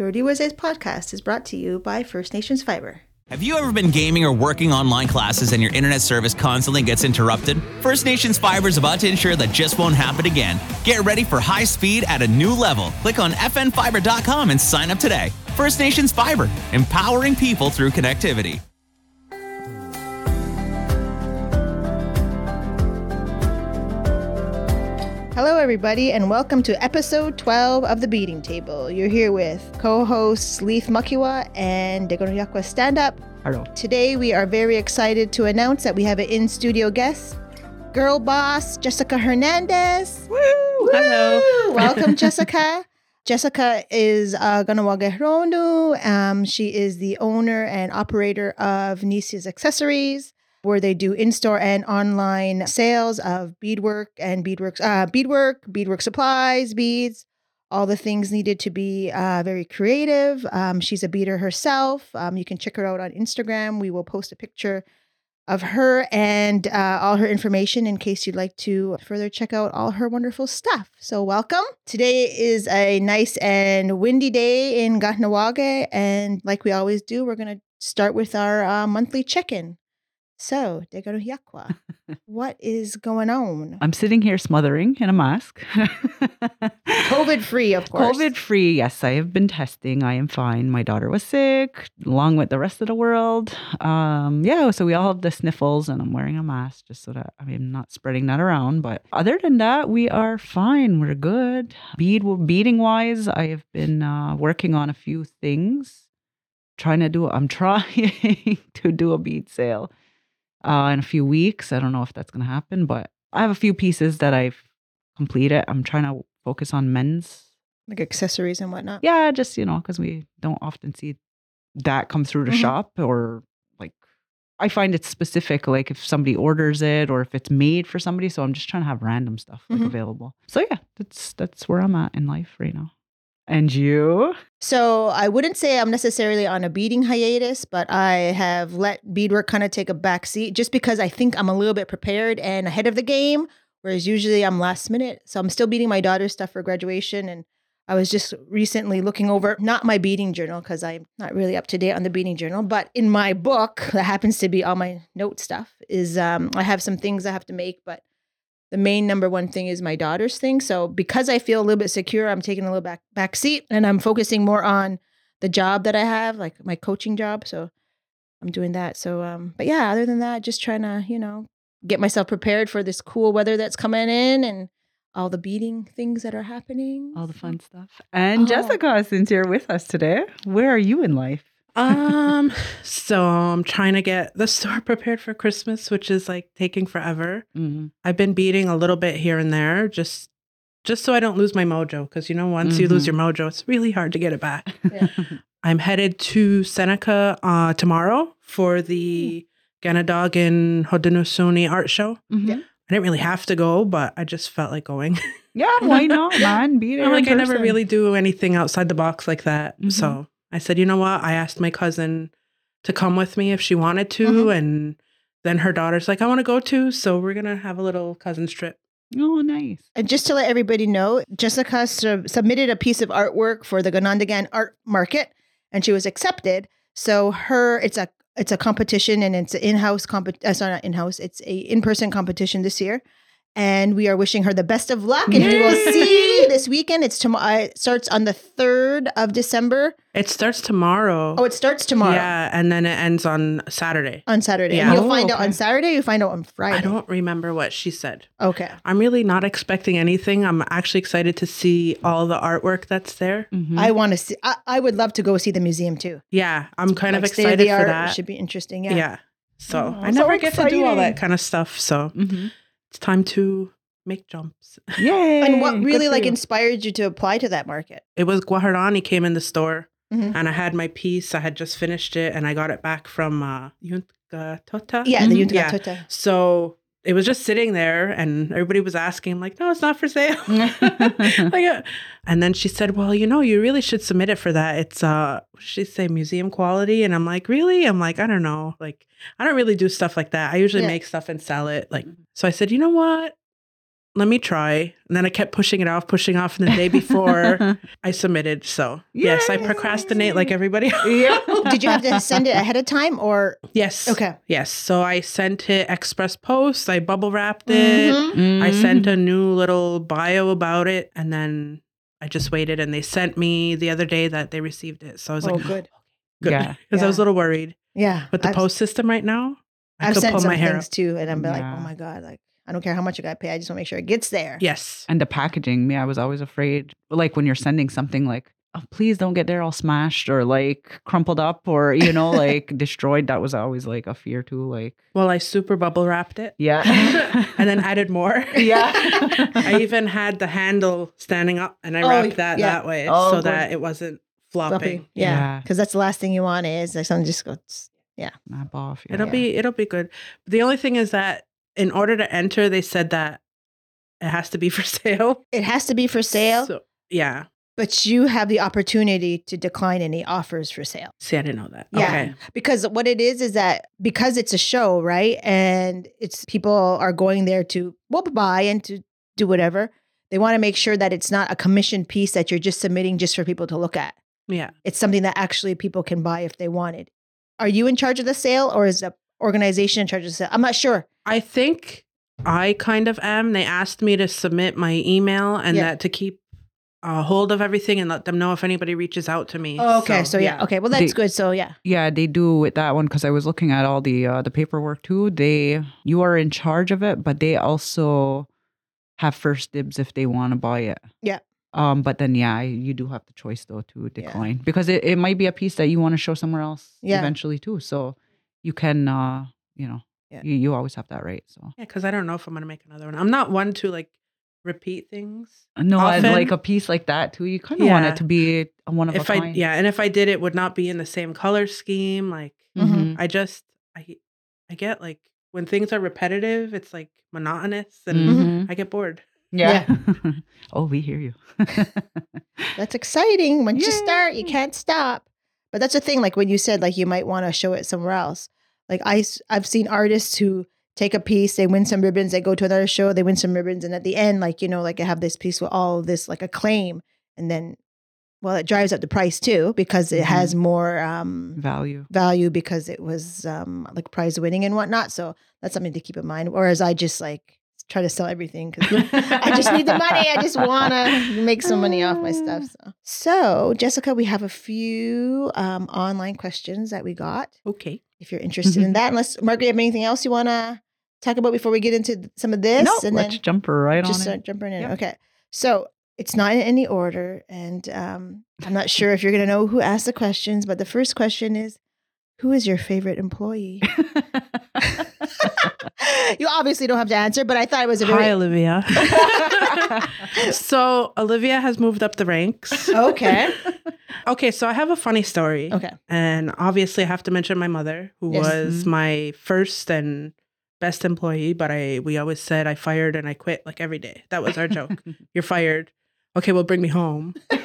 Your DWSA's podcast is brought to you by First Nations Fiber. Have you ever been gaming or working online classes and your internet service constantly gets interrupted? First Nations Fiber is about to ensure that just won't happen again. Get ready for high speed at a new level. Click on fnfiber.com and sign up today. First Nations Fiber, empowering people through connectivity. Hello, everybody, and welcome to episode 12 of The Beading Table. You're here with co hosts Leith Makiwa and Degonuyakwa Stand Up. Hello. Today, we are very excited to announce that we have an in studio guest, girl boss Jessica Hernandez. Woo! Hello. Welcome, Jessica. Jessica is uh, Kahnawake Um, she is the owner and operator of Nisia's Accessories, where they do in-store and online sales of beadwork and beadwork, uh, beadwork, beadwork supplies, beads, all the things needed to be uh, very creative. Um, she's a beater herself. Um, you can check her out on Instagram. We will post a picture of her and uh, all her information in case you'd like to further check out all her wonderful stuff. So, welcome. Today is a nice and windy day in Kahnawake. And like we always do, we're going to start with our uh, monthly check in. So, Degaruhiakwa, what is going on? I'm sitting here smothering in a mask. COVID free, of course. COVID free. Yes, I have been testing. I am fine. My daughter was sick, along with the rest of the world. Um, yeah, so we all have the sniffles, and I'm wearing a mask just so that I mean, I'm not spreading that around. But other than that, we are fine. We're good. Bead beading wise, I have been uh, working on a few things. Trying to do. I'm trying to do a bead sale uh, in a few weeks. I don't know if that's going to happen, but I have a few pieces that I've completed. I'm trying to focus on men's. Like accessories and whatnot. Yeah, just, you know, because we don't often see that come through the Mhm. shop or like, I find it's specific, like if somebody orders it or if it's made for somebody. So I'm just trying to have random stuff like Mhm. available. So yeah, that's that's where I'm at in life right now. And you? So I wouldn't say I'm necessarily on a beading hiatus, but I have let beadwork kind of take a back seat just because I think I'm a little bit prepared and ahead of the game, whereas usually I'm last minute. So I'm still beading my daughter's stuff for graduation. And I was just recently looking over not my beading journal because I'm not really up to date on the beading journal, but in my book that happens to be all my note stuff is um, I have some things I have to make, but the main number one thing is my daughter's thing. So because I feel a little bit secure, I'm taking a little back back seat and I'm focusing more on the job that I have, like my coaching job. So I'm doing that. So um, but yeah, other than that, just trying to, you know, get myself prepared for this cool weather that's coming in and all the beating things that are happening. All the fun stuff. And Oh. Jessica, since you're with us today, where are you in life? Um, so I'm trying to get the store prepared for Christmas, which is like taking forever. Mm-hmm. I've been beating a little bit here and there, just just so I don't lose my mojo. Because you know, once you lose your mojo, it's really hard to get it back. Yeah. I'm headed to Seneca uh, tomorrow for the Ganondagan Haudenosaunee art show. Mhm. I didn't really have to go, but I just felt like going. Yeah, why not, man? Be there. I'm like, in I never really do anything outside the box like that. Mhm. So I said, you know what? I asked my cousin to come with me if she wanted to. Mhm. And then her daughter's like, I want to go too. So we're going to have a little cousin's trip. Oh, nice. And just to let everybody know, Jessica sub- submitted a piece of artwork for the Ganondagan Art Market, and she was accepted. So her, it's a it's a competition, and it's an in-house competition. Uh, sorry, not in-house. It's a in-person competition this year, and we are wishing her the best of luck. And we will Yay! see this weekend. It's tomorrow. It starts on the third of December. It starts tomorrow. Oh, it starts tomorrow. Yeah. And then it ends on Saturday. On Saturday. Yeah. And you'll Oh, find out on. Saturday. You find out on Friday. I don't remember what she said. Okay. I'm really not expecting anything. I'm actually excited to see all the artwork that's there. Mhm. I want to see. I, I would love to go see the museum too. Yeah. I'm kind of Like, excited for state-of-the-art that. Should be interesting. yeah. Yeah. So Oh, I so never get to do all that kind of stuff. So Mhm. It's time to make jumps. Yay. And what really like you. inspired you to apply to that market? It was Guajarani came in the store Mhm. and I had my piece. I had just finished it and I got it back from uh, Yuntka Tota. Yeah, the Mhm. Yuntka Yeah. Tota. So it was just sitting there and everybody was asking, like, no, it's not for sale. like, uh, and then she said, well, you know, you really should submit it for that. It's, uh, she say museum quality. And I'm like, really? I'm like, I don't know. Like, I don't really do stuff like that. I usually Yeah. make stuff and sell it. Like, so I said, you know what? Let me try. And then I kept pushing it off, pushing off. And the day before, I submitted. So, yes, I procrastinate like everybody else. yeah. Did you have to send it ahead of time or Yes. okay? Yes. So I sent it express post. I bubble wrapped it. Mhm. I sent Mm-hmm. a new little bio about it. And then I just waited. And they sent me the other day that they received it. So I was Oh, like, good. good. Yeah. Because I was a little worried. Yeah. With the I've- post system right now, I I've could sent pull some my hair things up. too, and I'm like, oh my god, like I don't care how much I got to pay. I just want to make sure it gets there. Yes. And the packaging, me, I was always afraid. Like when you're sending something, like, oh, please don't get there all smashed or like crumpled up or you know, like destroyed. That was always like a fear too. Like, Well, I super bubble wrapped it yeah, and then added more. yeah, I even had the handle standing up and I Oh, wrapped that yeah. that way Oh, so good. that it wasn't flopping. Floppy. Yeah, Yeah. because that's the last thing you want is like something just goes. snap off. Yeah. It'll Yeah. be it'll be good. The only thing is that in order to enter, they said that it has to be for sale. It has to be for sale, So, yeah. but you have the opportunity to decline any offers for sale. See, I didn't know that. Yeah. Okay. Because what it is is that because it's a show, right? And it's people are going there to well buy and to do whatever. They want to make sure that it's not a commissioned piece that you're just submitting just for people to look at. Yeah. It's something that actually people can buy if they wanted. Are you in charge of the sale or is the organization in charge of the? I'm not sure. I think I kind of am. They asked me to submit my email and Yeah. that to keep a hold of everything and let them know if anybody reaches out to me. Oh, okay. So, yeah. Okay. Well, that's They- good. So yeah. Yeah, they do with that one because I was looking at all the uh, the paperwork too. They you are in charge of it, but they also have first dibs if they want to buy it. Yeah. Um, but then yeah, you do have the choice though to decline because it, it might be a piece that you want to show somewhere else Yeah. eventually too. So you can uh you know Yeah. you, you always have that right. So Yeah, because I don't know if I'm gonna make another one. I'm not one to like repeat things. no, and Often- like a piece like that too, you kind of want it to be a one of If a I kind. yeah, and if I did it would not be in the same color scheme. Like Mhm. I just I I get like when things are repetitive, it's like monotonous and Mhm. I get bored. Yeah. oh, we hear you. That's exciting. Once you start, you can't stop. But that's the thing. Like when you said, like you might want to show it somewhere else. Like I, I've seen artists who take a piece, they win some ribbons, they go to another show, they win some ribbons, and at the end, like you know, like I have this piece with all this like acclaim, and then, well, it drives up the price too because it Mhm. has more um, Value. value because it was um, like prize winning and whatnot. So that's something to keep in mind. Whereas I just like try to sell everything because I just need the money. I just want to make some money off my stuff. So, so Jessica, we have a few um, online questions that we got. Okay. If you're interested in that, unless Margaret, you have anything else you want to talk about before we get into some of this? no, and let's then jump right just on start it. jumping in. Yep. Okay. So it's not in any order, and um, I'm not sure if you're going to know who asked the questions, but the first question is, who is your favorite employee? you obviously don't have to answer, but I thought it was a Hi, very Olivia. so Olivia has moved up the ranks. okay. Okay, so I have a funny story. Okay. And obviously I have to mention my mother, who Yes. was Mhm. my first and best employee, but I we always said I fired and I quit like every day. That was our joke. You're fired. Okay, well bring me home. or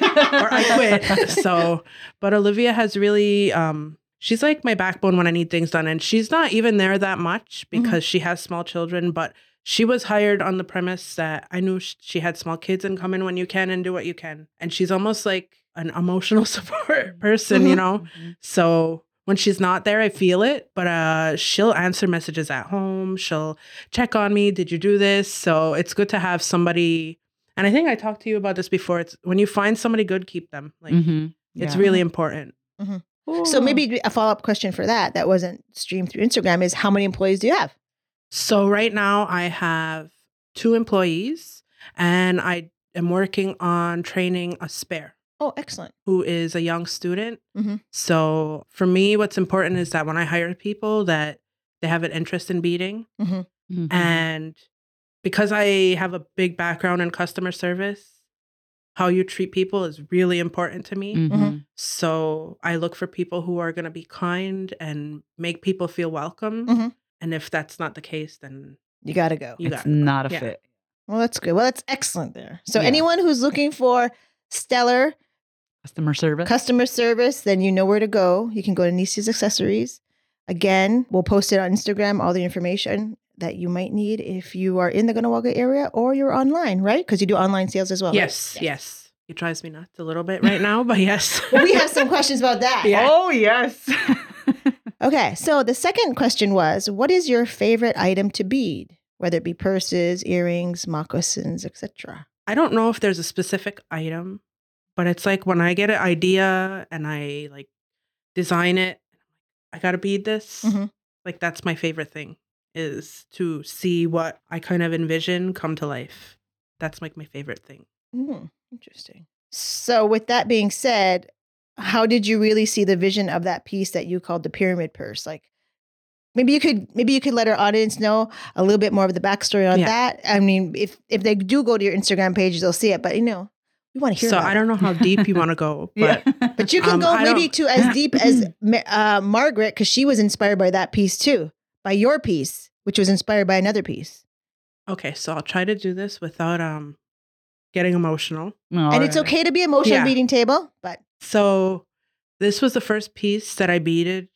I quit. so, but Olivia has really um she's like my backbone when I need things done and she's not even there that much because she has small children, but she was hired on the premise that I knew she had small kids and come in when you can and do what you can. And she's almost like an emotional support person, you Mhm. know. So when she's not there, I feel it, but uh she'll answer messages at home. She'll check on me, did you do this? So it's good to have somebody and I think I talked to you about this before. It's when you find somebody good, keep them. Like Mhm. it's really important. So maybe a follow up question for that that wasn't streamed through Instagram is how many employees do you have? So right now I have two employees and I am working on training a spare Oh, excellent. who is a young student. Mhm. So for me what's important is that when I hire people that they have an interest in beating Mhm. and because I have a big background in customer service how you treat people is really important to me. Mhm. So I look for people who are going to be kind and make people feel welcome. Mhm. And if that's not the case, then You got to go. you It's got to go. not a Yeah. fit. Well, that's good. Well, that's excellent there. So Yeah. anyone who's looking for stellar Customer service. customer service, then you know where to go. You can go to Nisia's Accessories. Again, we'll post it on Instagram, all the information that you might need if you are in the Kahnawake area or you're online, right? Because you do online sales as well. right? yes, yes. It drives me nuts a little bit right now, but yes. Well, we have some questions about that. Yeah. Oh yes. Okay, so the second question was, what is your favorite item to bead? Whether it be purses, earrings, moccasins, etc. I don't know if there's a specific item, but it's like when I get an idea and I like design it, I gotta bead this. Mhm. Like that's my favorite thing is to see what I kind of envision come to life. That's like my favorite thing. Hmm, interesting. So, with that being said, how did you really see the vision of that piece that you called the pyramid purse? Like, maybe you could maybe you could let our audience know a little bit more of the backstory on Yeah. that. I mean, if if they do go to your Instagram page, they'll see it. But you know, we want to hear. so I don't know how deep you want to go, but yeah. But you can Um, go I maybe don't- to as deep as uh, Margaret because she was inspired by that piece too, by your piece, which was inspired by another piece. okay. So I'll try to do this without um getting emotional. and it's okay to be emotional Yeah. beating table, but So this was the first piece that I beaded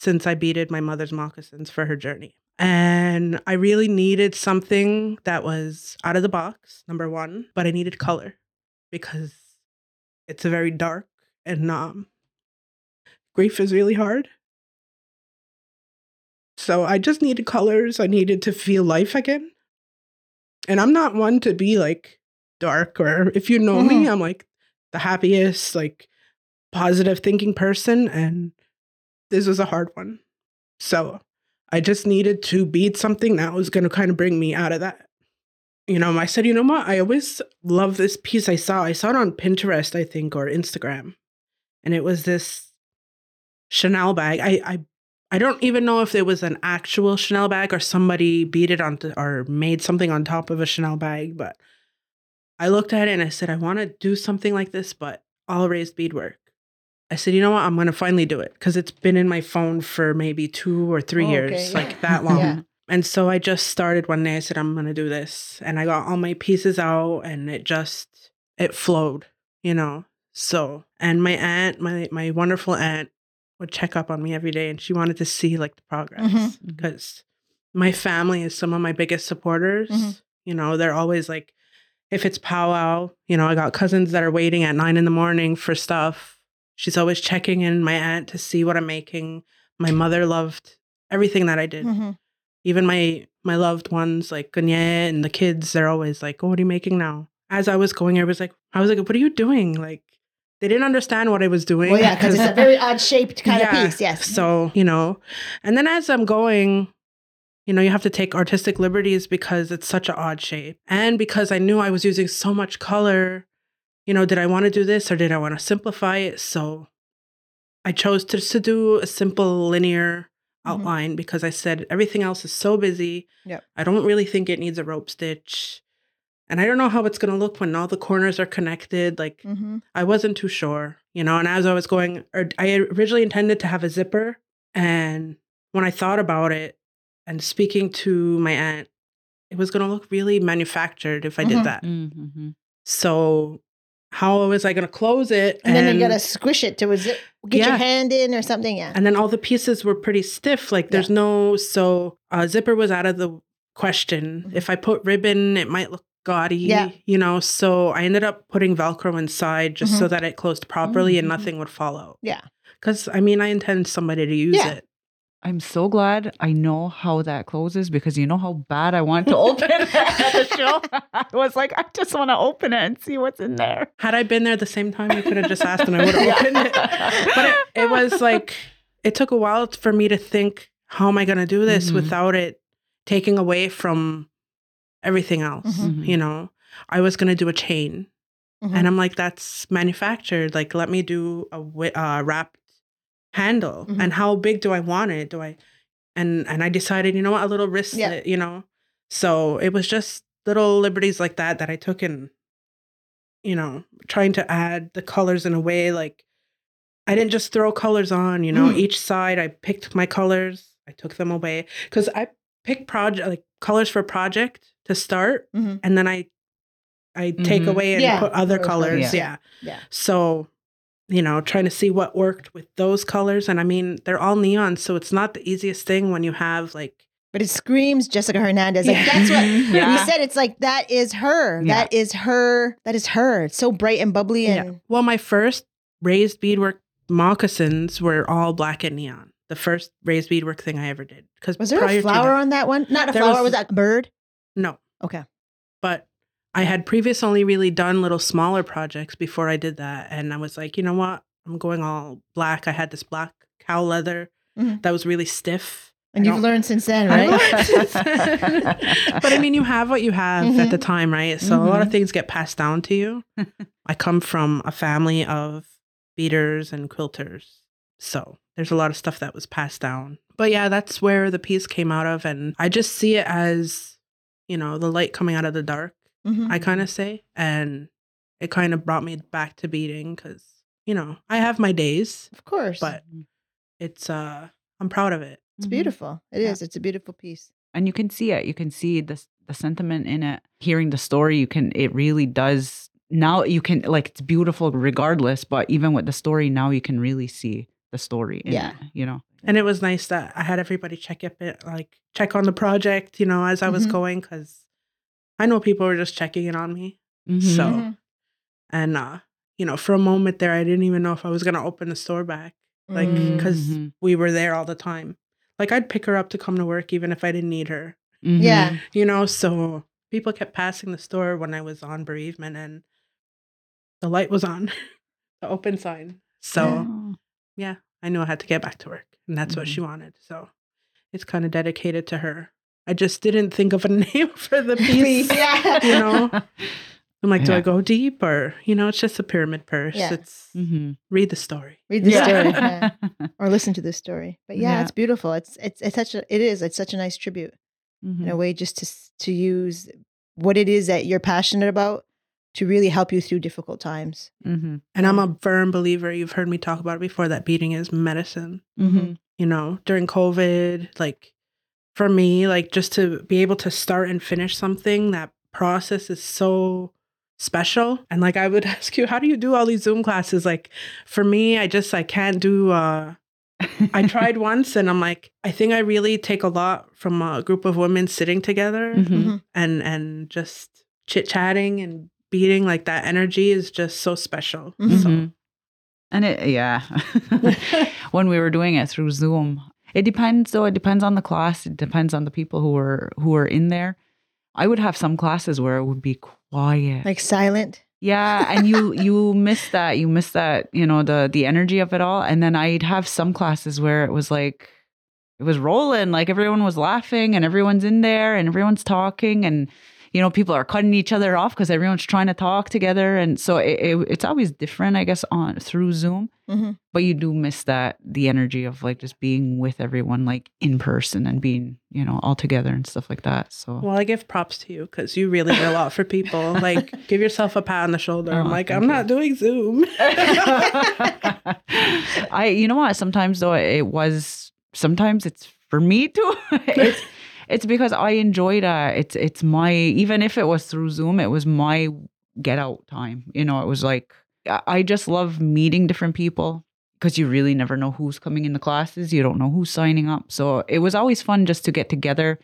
since I beaded my mother's moccasins for her journey. And I really needed something that was out of the box, number one, but I needed color because it's a very dark and um grief is really hard. So I just needed colors. I needed to feel life again. And I'm not one to be like dark or if you know me, mm-hmm. I'm like the happiest, like positive thinking person. And this was a hard one. So I just needed to beat something that was going to kind of bring me out of that. You know, I said, you know what? I always love this piece I saw. I saw it on Pinterest, I think, or Instagram. And it was this Chanel bag. I, I I don't even know if it was an actual Chanel bag or somebody beat it on or made something on top of a Chanel bag, but I looked at it and I said, I want to do something like this, but all raised beadwork. I said, you know what? I'm going to finally do it because it's been in my phone for maybe two or three Oh, years, okay, yeah. like that long. Yeah. And so I just started one day. I said, I'm going to do this. And I got all my pieces out and it just, it flowed, you know? So, and my aunt, my, my wonderful aunt would check up on me every day and she wanted to see like the progress because my family is some of my biggest supporters. Mhm. You know, they're always like, if it's powwow, you know, I got cousins that are waiting at nine in the morning for stuff. She's always checking in my aunt to see what I'm making. My mother loved everything that I did. Mhm. Even my my loved ones like Ganye and the kids, they're always like, "Oh, what are you making now?" As I was going, I was like, "I was like, what are you doing?" Like, they didn't understand what I was doing. well, yeah, because it's a very odd shaped kind Yeah. of piece. Yes. So, you know, and then as I'm going, you know, you have to take artistic liberties because it's such an odd shape. And because I knew I was using so much color, you know, did I want to do this or did I want to simplify it? So I chose to, to do a simple linear Mhm. outline because I said everything else is so busy. Yep. I don't really think it needs a rope stitch. And I don't know how it's going to look when all the corners are connected. Like, Mhm. I wasn't too sure, you know. And as I was going, or I originally intended to have a zipper, and when I thought about it and speaking to my aunt, it was going to look really manufactured if I Mhm. did that. Mm-hmm. So, how was I going to close it? And, then you gotta squish it to a zip, get your hand in or something. Yeah. and then all the pieces were pretty stiff. Like there's no so uh, zipper was out of the question. Mhm. If I put ribbon, it might look gaudy. Yeah. you know. So I ended up putting Velcro inside just so that it closed properly and Mhm. nothing would fall out. Yeah. Because I mean, I intend somebody to use Yeah. it. I'm so glad I know how that closes because you know how bad I want to open it at the show. I was like, I just want to open it and see what's in there. Had I been there at the same time, you could have just asked and I would have opened it. But it, it was like it took a while for me to think, how am I going to do this Mhm. without it taking away from everything else? Mhm. You know, I was going to do a chain. Mhm. And I'm like, that's manufactured. Like, let me do a wi- uh, wrapped handle. Mhm. And how big do I want it? Do I? And and I decided, you know what, a little wristlet. You know, so it was just little liberties like that that I took in. You know, trying to add the colors in a way like I didn't just throw colors on. You know, Mm. each side I picked my colors. I took them away because I pick project like colors for project to start, Mhm. and then I I take Mhm. away and Yeah. put other colors. colors. Yeah. Yeah. So you know, trying to see what worked with those colors. And I mean, they're all neon, so it's not the easiest thing when you have like But it screams Jessica Hernandez. Like Yeah. that's what Yeah. we said. It's like that is her. Yeah. That is her. That is her. It's so bright and bubbly and Well, my first raised beadwork moccasins were all black and neon. The first raised beadwork thing I ever did. Because was there a flower on that one? Not a flower. was- Was, that a bird? No, Okay. but I had previous only really done little smaller projects before I did that, and I was like, you know what? I'm going all black. I had this black cow leather Mhm. that was really stiff. And I you've learned since then, right? since then. but I mean, you have what you have at the time, right? So a lot of Mhm. things get passed down to you. I come from a family of beaters and quilters. So there's a lot of stuff that was passed down. But yeah, that's where the piece came out of. And I just see it as, you know, the light coming out of the dark, Mhm. I kind of say. And it kind of brought me back to beating because, you know, I have my days, Of course. but it's, uh, I'm proud of it. it's beautiful. It is. Yeah. It's a beautiful piece. and you can see it you can see the the sentiment in it hearing the story you can it really does now you can like it's beautiful regardless but even with the story now you can really see the story in Yeah. it, you know And it was nice that I had everybody check up it, like check on the project, you know, as I was Mhm. going, because I know people were just checking in on me. Mhm. So- Mhm. And, uh, you know, for a moment there, I didn't even know if I was going to open the store back, like, because Mhm. we were there all the time. Like, I'd pick her up to come to work even if I didn't need her. Yeah. you know? So people kept passing the store when I was on bereavement and the light was on, the open sign. So, Oh. yeah, I knew I had to get back to work, and that's what Mhm. she wanted. So it's kind of dedicated to her. I just didn't think of a name for the piece. yeah. You know, I'm like, do I go deep or you know, it's just a pyramid purse. Yeah. It's Mhm. read the story. Read the Yeah. story. Or listen to the story. But yeah, it's beautiful. It's it's it's such a it is. It's such a nice tribute Mhm. in a way just to to use what it is that you're passionate about to really help you through difficult times. Mhm. And I'm a firm believer, you've heard me talk about it before, that beating is medicine. Mhm. You know, during COVID, like for me, like just to be able to start and finish something, that process is so special. And like I would ask you, how do you do all these Zoom classes? Like for me, I just I can't do uh I tried once and I'm like, I think I really take a lot from a group of women sitting together Mhm. Mhm. and and just chit chatting and beating like that energy is just so special. Mhm. So. And it, yeah. when we were doing it through Zoom, it depends though. It depends on the class. It depends on the people who are who are in there. I would have some classes where it would be quiet. Like silent. yeah, and you you miss that. You miss that. You know the the energy of it all. And then I'd have some classes where it was like it was rolling. Like everyone was laughing and everyone's in there and everyone's talking and you know people are cutting each other off because everyone's trying to talk together. And so it, it, it's always different i guess on through zoom. Hmm but you do miss that the energy of like just being with everyone like in person and being you know all together and stuff like that. So well, I give props to you because you really did a lot for people. Like, give yourself a pat on the shoulder. I'm Oh, like, I'm not doing Zoom. i you know what? Sometimes though it was sometimes it's for me too. It's it's because i enjoyed it it's it's my even if it was through zoom it was my get out time you know it was like I just love meeting different people because you really never know who's coming in the classes you don't know who's signing up so it was always fun just to get together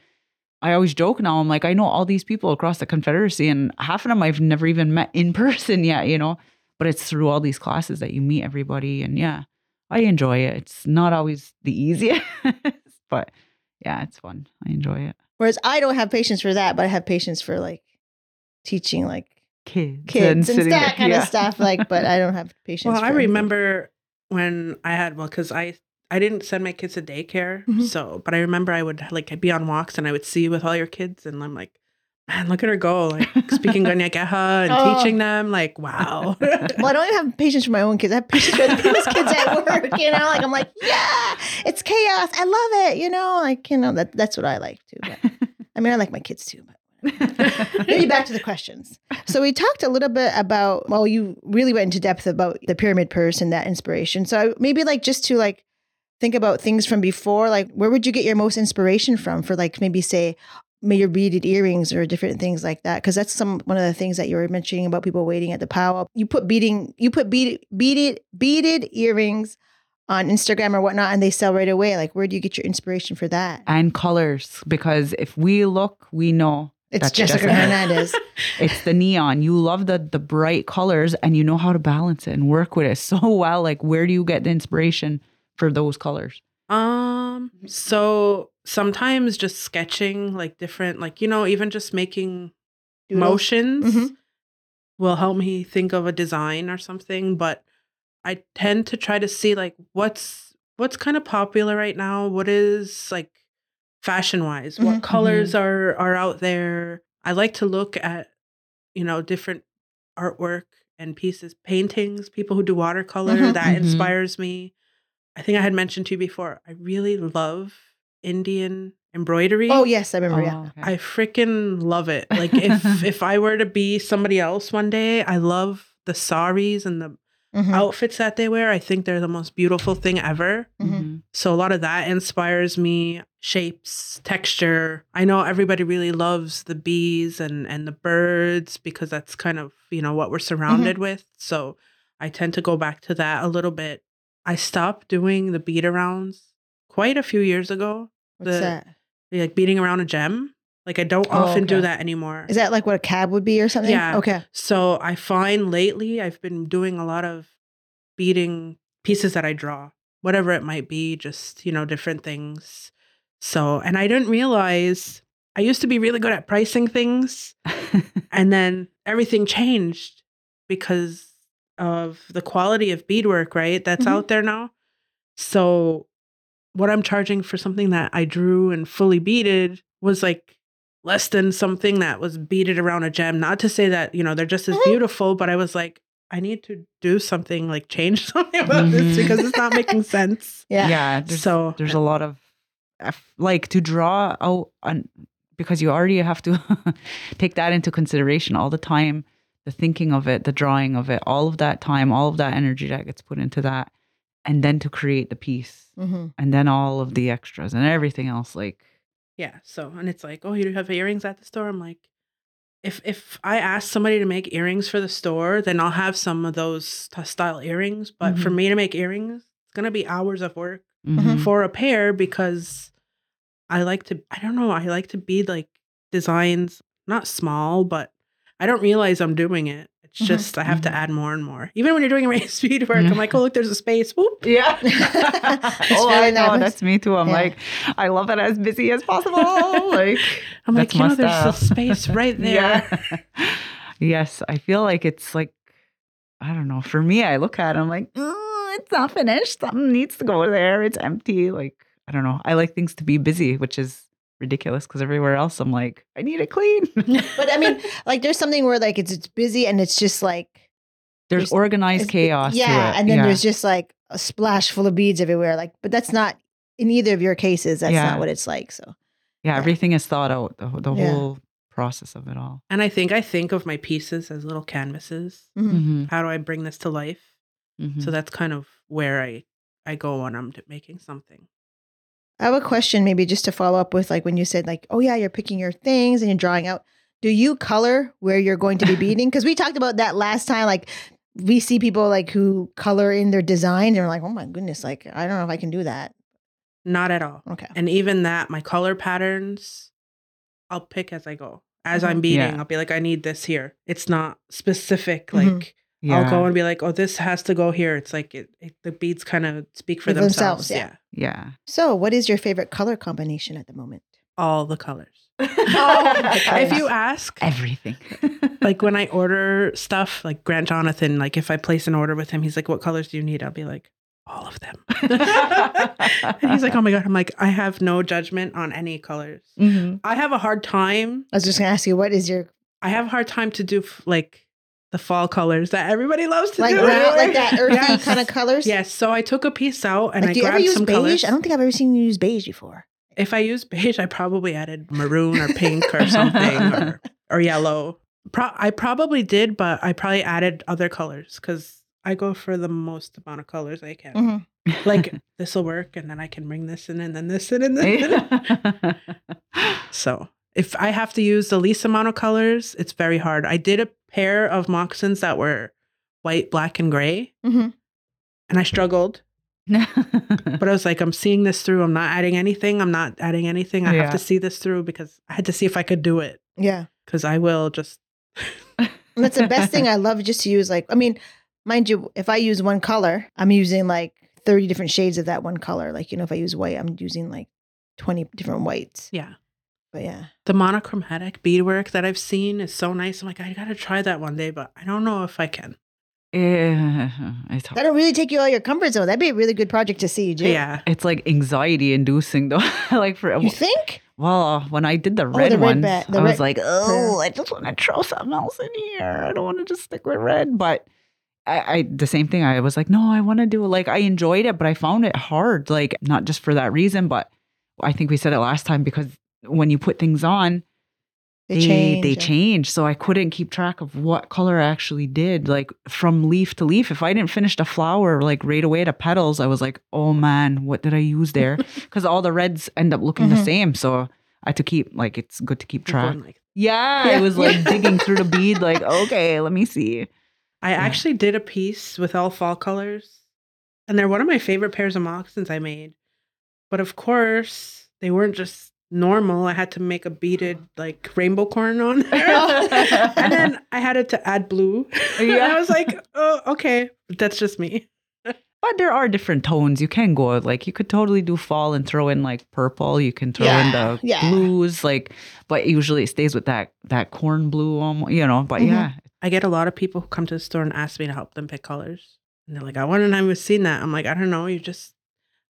I always joke now. I'm like, I know all these people across the Confederacy, and half of them I've never even met in person yet, you know. But it's through all these classes that you meet everybody, and yeah, I enjoy it. It's not always the easiest, but yeah, it's fun. I enjoy it. Whereas I don't have patience for that, but I have patience for like teaching like Kids, kids and, sitting that there- kind yeah. of stuff. Like, but I don't have patience. well, for I anything. remember when I had well, because I I didn't send my kids to daycare, Mhm. so but I remember I would like be on walks and I would see you with all your kids, and I'm like, man, look at her go, like speaking Kanien'kéha and Oh. teaching them, like wow. Well, I don't even have patience for my own kids. I have patience for the people's kids at work. You know, like I'm like, yeah, it's chaos. I love it. You know, like you know that that's what I like too. But I mean, I like my kids too. But maybe back to the questions. So we talked a little bit about. Well, you really went into depth about the pyramid purse and that inspiration. So maybe like just to like think about things from before. Like, where would you get your most inspiration from for like maybe say your beaded earrings or different things like that because that's some one of the things that you were mentioning about people waiting at the powwow you put beading you put beaded beaded beaded earrings on instagram or whatnot and they sell right away like where do you get your inspiration for that and colors because if we look, we know it's jessica Jessica. hernandez it's the neon. You love the the bright colors and you know how to balance it and work with it so well. Like where do you get the inspiration for those colors? Um, so sometimes just sketching like different, like, you know, even just making Doodles? motions Mhm. will help me think of a design or something. But I tend to try to see like what's what's kind of popular right now, what is like fashion wise, Mhm. what colors are are out there. I like to look at, you know, different artwork and pieces, paintings, people who do watercolor, Mhm. that Mhm. inspires me. I think I had mentioned to you before, I really love Indian embroidery. oh yes i remember Oh, yeah okay. I freaking love it. Like if if I were to be somebody else one day, I love the saris and the Mhm. outfits that they wear. I think they're the most beautiful thing ever. Mhm. Mhm. So a lot of that inspires me. Shapes, texture. I know everybody really loves the bees and and the birds because that's kind of, you know, what we're surrounded with. So I tend to go back to that a little bit. I stopped doing the beat arounds quite a few years ago. What's the- that Like beating around a gem. Like I don't Oh, often do that anymore. is that like what a cab would be or something Yeah. okay So I find lately I've been doing a lot of beating pieces that I draw, whatever it might be, just, you know, different things. So, and I didn't realize I used to be really good at pricing things and then everything changed because of the quality of beadwork, right? That's Mhm. out there now. So, what I'm charging for something that I drew and fully beaded was like less than something that was beaded around a gem. Not to say that, you know, they're just as Mhm. beautiful, but I was like, I need to do something like change something about this Mhm. because it's not making sense. yeah, yeah there's, So- there's a lot of like to draw out on because you already have to take that into consideration all the time the thinking of it the drawing of it all of that time all of that energy that gets put into that and then to create the piece hmm and then all of the extras and everything else like Yeah. So, and it's like, oh, you have earrings at the store. I'm like, if if I ask somebody to make earrings for the store, then I'll have some of those style earrings. But for Mhm. me to make earrings, it's gonna be hours of work mhm. for a pair because I like to. I don't know. I like to be like designs, not small, but I don't realize I'm doing it. It's Mhm. just I have to Mhm. add more and more. Even when you're doing a race speed work, I'm like, oh look, there's a space. Whoop. yeah oh really i know nice. that's me too i'm Yeah. like i love it as busy as possible like I'm like, That's you know, there's a space right there. Yeah. yes, I feel like it's like I don't know. For me, I look at it, I'm like, "Mm, it's not finished. Something needs to go there. It's empty. Like I don't know. I like things to be busy, which is ridiculous because everywhere else I'm like, I need it clean. but i mean like there's something where like it's it's busy and it's just like There's There's- organized it's- chaos. to yeah it. and then Yeah. there's just like a splash full of beads everywhere like but that's not in either of your cases that's Yeah. not what it's like so yeah, yeah. everything is thought out. The, the Yeah. whole process of it all. And I think I think of my pieces as little canvases. Mhm. Mm-hmm. How do I bring this to life? Mm-hmm. So that's kind of where I I go when I'm making something. I have a question, maybe just to follow up with like when you said like, oh yeah, you're picking your things and you're drawing out. Do you color where you're going to be beading? Because we talked about that last time. Like we see people like who color in their design. And they're like, oh my goodness, like I don't know if I can do that. Not at all. Okay. And even that, my color patterns, I'll pick as I go. As Mhm. I'm beating, Yeah. I'll be like, I need this here. It's not specific. Mhm. Like I'll go and be like, oh, this has to go here. It's like it, it the beads kind of speak for For themselves. themselves, yeah. yeah. yeah. So, what is your favorite color combination at the moment? All the colors. my if you ask, Everything. like when I order stuff, like Grant Jonathan, like if I place an order with him, he's like, "What colors do you need?" I'll be like, "All of them." and he's like, "Oh my god!" I'm like, "I have no judgment on any colors. Mhm. I have a hard time. I was just gonna ask you, what is your I have a hard time to do like the fall colors that everybody loves to like do. brown, like that earthy Yes. kind of colors? Yes. So I took a piece out and Like, I do you ever grabbed use some beige? colors. I don't think I've ever seen you use beige before. if I use beige, I probably added maroon or pink or something or, or yellow. Pro- I probably did, but I probably added other colors because I go for the most amount of colors I can. Mhm. Like this will work, and then I can bring this in, and then this in, and then. Yeah. so If I have to use the least amount of colors, it's very hard. I did a pair of moccasins that were white, black, and gray, hmm and I struggled. But I was like, I'm seeing this through. I'm not adding anything. I'm not adding anything. I Yeah. have to see this through because I had to see if I could do it. Yeah. Because I will just that's the best thing I love just to use like I mean, mind you, if I use one color, I'm using like 30 different shades of that one color. Like, you know, if I use white, I'm using like 20 different whites. yeah. But yeah. The monochromatic beadwork that I've seen is so nice. I'm like, I gotta try that one day, but I don't know if I can. It's hard. That'll really take you out of your comfort zone. That'd be a really good project to see, Jay. Yeah. It's like anxiety inducing though. like for You think? well, when I did the oh, red the red bat- the I was like, oh, I just want to throw something else in here. I don't want to just stick with red. But I, I the same thing. I was like, no, I want to do like I enjoyed it, but I found it hard. Like not just for that reason, but I think we said it last time because when you put things on, They, they change. they change. So I couldn't keep track of what color I actually did, like from leaf to leaf. If I didn't finish the flower like right away to petals, I was like, oh man, what did I use there? Because all the reds end up looking the Mhm. same. So I had to keep like it's good to keep I'm track. like- Yeah, Yeah. I was like digging through the bead, like okay, let me see. I actually did a piece with all fall colors, and they're one of my favorite pairs of moccasins I made. But of course, they weren't just normal. I had to make a beaded like rainbow corn on there, and then I had it to add blue. Yeah, Yeah. I was like, oh, okay, that's just me. But there are different tones. You can go like you could totally do fall and throw in like purple. You can throw in the yeah. blues, like, but usually it stays with that that corn blue, almost, you know. But Mhm. yeah, I get a lot of people who come to the store and ask me to help them pick colors, and they're like, I wouldn't have seen that. I'm like, I don't know. You just,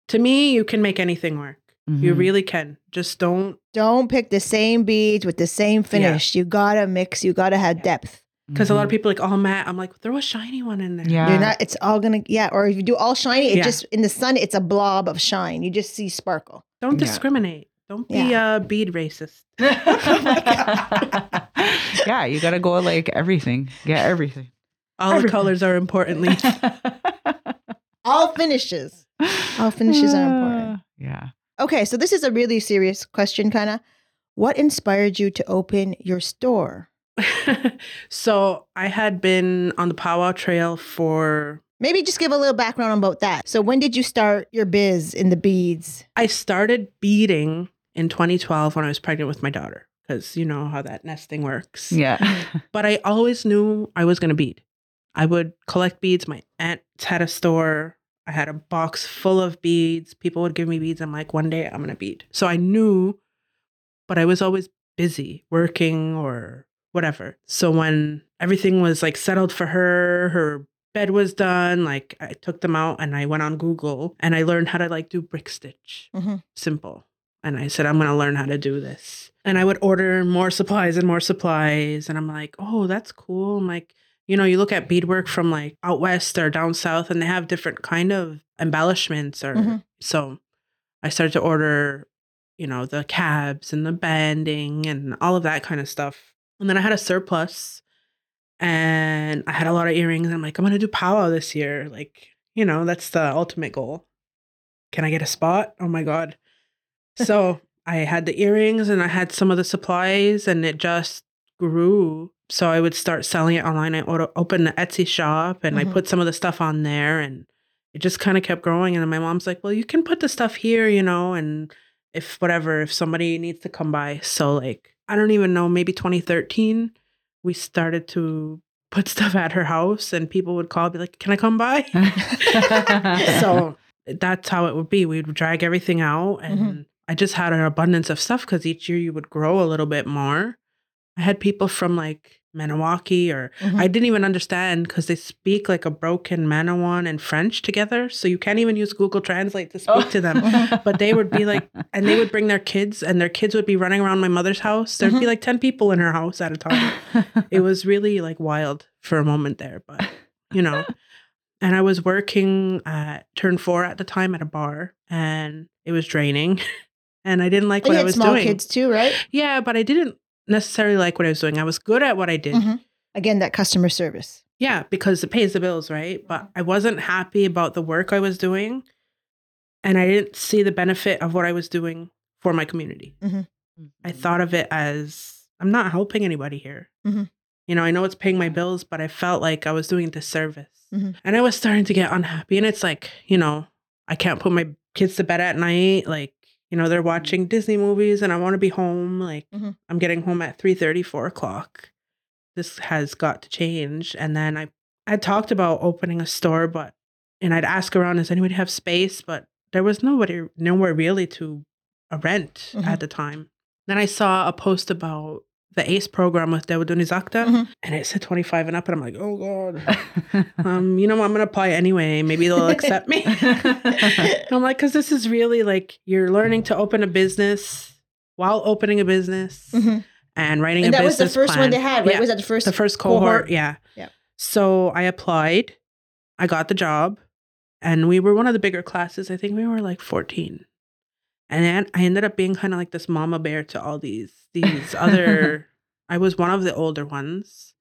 to me, you can make anything work. You Mhm. really can. Just don't Don't pick the same beads with the same finish. You gotta mix. You gotta have depth. Because a lot of Mhm. people are like, oh, matte. I'm like, throw a shiny one in there. Yeah. You're not. It's all gonna. Yeah. Or if you do all shiny, it Yeah. just in the sun, it's a blob of shine. You just see sparkle. Don't Yeah. discriminate. Don't be Yeah. uh, bead racist. yeah, you gotta go like everything. Get everything. All the colors are important. Leaf. All finishes. All finishes are important. Yeah. Okay, so this is a really serious question, kind of. What inspired you to open your store? so I had been on the powwow trail for. Maybe just give a little background about that. So, when did you start your biz in the beads? I started beading in 2012 when I was pregnant with my daughter, because you know how that nesting works. Yeah. But I always knew I was going to bead. I would collect beads. My aunt had a store. I had a box full of beads. People would give me beads. I'm like, one day I'm going to bead. So I knew, but I was always busy working or whatever. So when everything was like settled for her, her bed was done, like I took them out and I went on Google and I learned how to like do brick stitch. Mhm. Simple. And I said, I'm going to learn how to do this. And I would order more supplies and more supplies. And I'm like, oh, that's cool. I'm like, you know, you look at beadwork from like out west or down south and they have different kind of embellishments or Mhm. so I started to order, you know, the cabs and the banding and all of that kind of stuff. And then I had a surplus and I had a lot of earrings. I'm like, I'm gonna do powwow this year. Like, you know, that's the ultimate goal. Can I get a spot? Oh my God. So I had the earrings and I had some of the supplies and it just grew. So I would start selling it online. I would open an Etsy shop and I Mhm. put some of the stuff on there and it just kind of kept growing. And then my mom's like, well, you can put the stuff here, you know, and if whatever, if somebody needs to come by. So, like, I don't even know, maybe 2013, we started to put stuff at her house and people would call, be like, can I come by? so that's how it would be. We would drag everything out and Mhm. I just had an abundance of stuff because each year you would grow a little bit more. I had people from like Maniwaki or Mhm. I didn't even understand because they speak like a broken Manawan and French together. So you can't even use Google Translate to speak to them. But they would be like, and they would bring their kids, and their kids would be running around my mother's house. There'd be like 10 people in her house at a time. It was really like wild for a moment there, but you know. And I was working at turn four at the time at a bar, and it was draining. And I didn't like what I was small doing. kids too, right? Yeah, but I didn't necessarily like what I was doing. I was good at what I did. Mhm. Again, that customer service. Yeah, because it pays the bills, right? But I wasn't happy about the work I was doing. And I didn't see the benefit of what I was doing for my community. Mhm. I thought of it as I'm not helping anybody here. Mhm. You know, I know it's paying my bills, but I felt like I was doing a disservice. Mhm. And I was starting to get unhappy. And it's like, you know, I can't put my kids to bed at night. Like, you know, they're watching Disney movies and I want to be home. Like, Mhm. I'm getting home at 3 4 o'clock. This has got to change. And then I, I talked about opening a store, but, and I'd ask around, does anybody have space? But there was nobody, nowhere really to uh, rent Mhm. at the time. Then I saw a post about the ACE program with Dewa Zakta, Mhm. and it said 25 and up. And I'm like, oh God. Um, you know, what? I'm going to apply anyway. Maybe they'll accept me. I'm like, because this is really like you're learning to open a business while opening a business Mhm. and writing And a that was the first one plan. they had, right? Yeah, Was that the first? the first cohort? cohort? Yeah. Yep. So I applied. I got the job, and we were one of the bigger classes. I think we were like 14. And then I ended up being kind of like this mama bear to all these these other. I was one of the older ones,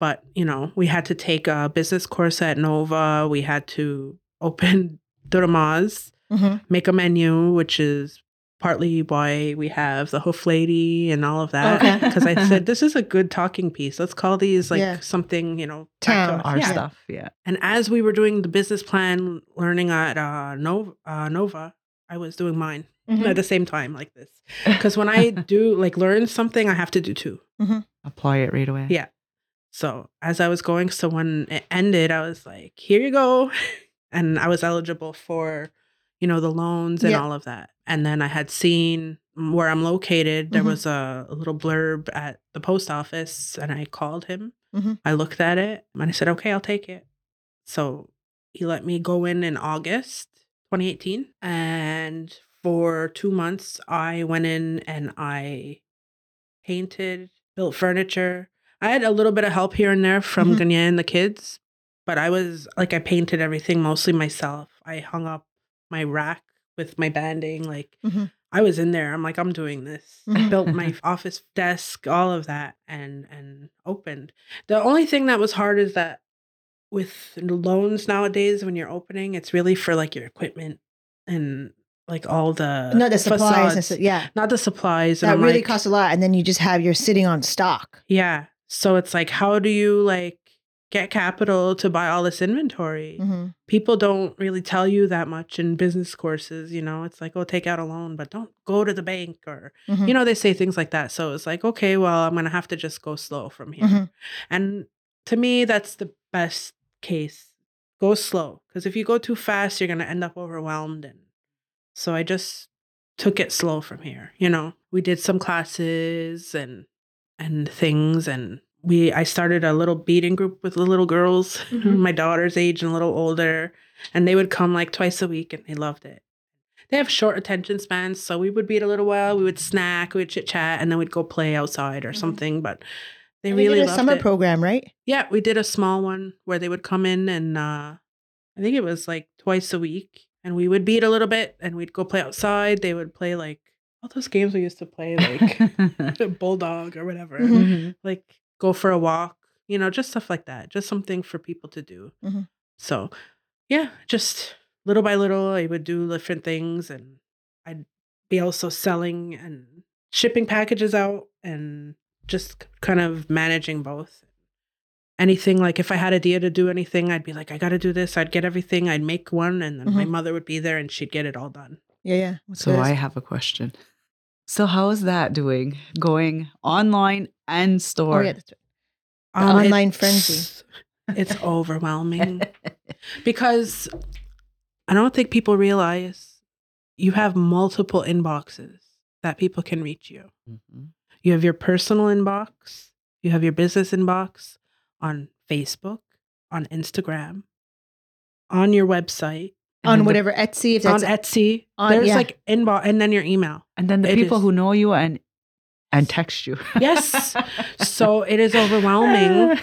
but you know we had to take a business course at Nova. We had to open Duramas, Mhm. make a menu, which is partly why we have the hoof lady and all of that. Okay. Because I said this is a good talking piece. Let's call these like Yeah. something you know Town. Our yeah. stuff. Yeah. And as we were doing the business plan, learning at uh, Nova, uh, Nova, I was doing mine Mhm. at the same time, like this. Because when I do like learn something, I have to do two. Apply it right away. Yeah. So as I was going, so when it ended, I was like, "Here you go," and I was eligible for, you know, the loans and Yeah. all of that. And then I had seen where I'm located. There Mhm. was a, a little blurb at the post office, and I called him. Mhm. I looked at it and I said, "Okay, I'll take it." So he let me go in in August 2018, and for two months, I went in and I painted, built furniture. I had a little bit of help here and there from Mhm. Ganya and the kids, but I was like, I painted everything mostly myself. I hung up my rack with my banding. Like, Mhm. I was in there. I'm like, I'm doing this. I Mhm. built my office desk, all of that, and and opened. The only thing that was hard is that with loans nowadays, when you're opening, it's really for like your equipment and like all the Not the supplies. And facades. so, yeah. not the supplies. That really like, costs a lot. And then you just have you're sitting on stock. Yeah. So it's like, how do you like get capital to buy all this inventory? Mhm. People don't really tell you that much in business courses. You know, it's like, oh, take out a loan, but don't go to the bank or, Mhm. you know, they say things like that. So it's like, okay, well, I'm going to have to just go slow from here. Mhm. And to me, that's the best case. Go slow. Because if you go too fast, you're going to end up overwhelmed. And so I just took it slow from here. You know, we did some classes and and things and we I started a little beading group with the little girls, Mhm. my daughter's age and a little older, and they would come like twice a week and they loved it. They have short attention spans, so we would beat a little while, we would snack, we would chit chat, and then we'd go play outside or Mhm. something. But they And really did a summer it. program, right? Yeah, we did a small one where they would come in and uh I think it was like twice a week and we would beat a little bit and we'd go play outside. They would play like all those games we used to play like bulldog or whatever. Mhm. Mhm. Like go for a walk, you know, just stuff like that. Just something for people to do. Mhm. So, yeah, just little by little I would do different things and I'd be also selling and shipping packages out and just kind of managing both anything like if I had a idea to do anything, I'd be like, I got to do this. I'd get everything. I'd make one, and then my Mhm. mother would be there, and she'd get it all done. Yeah, yeah. What's So this? I have a question. So how is that doing? Going online and store? Oh, yeah. That's right. The online frenzy. it's- It's overwhelming because I don't think people realize you have multiple inboxes that people can reach you. Mhm. You have your personal inbox, you have your business inbox on Facebook, on Instagram, on your website, And on then the- whatever Etsy, if on that's Etsy. on- There's yeah. like inbox and then your email. and then the It people is. who know you and and text you. Yes. So it is overwhelming.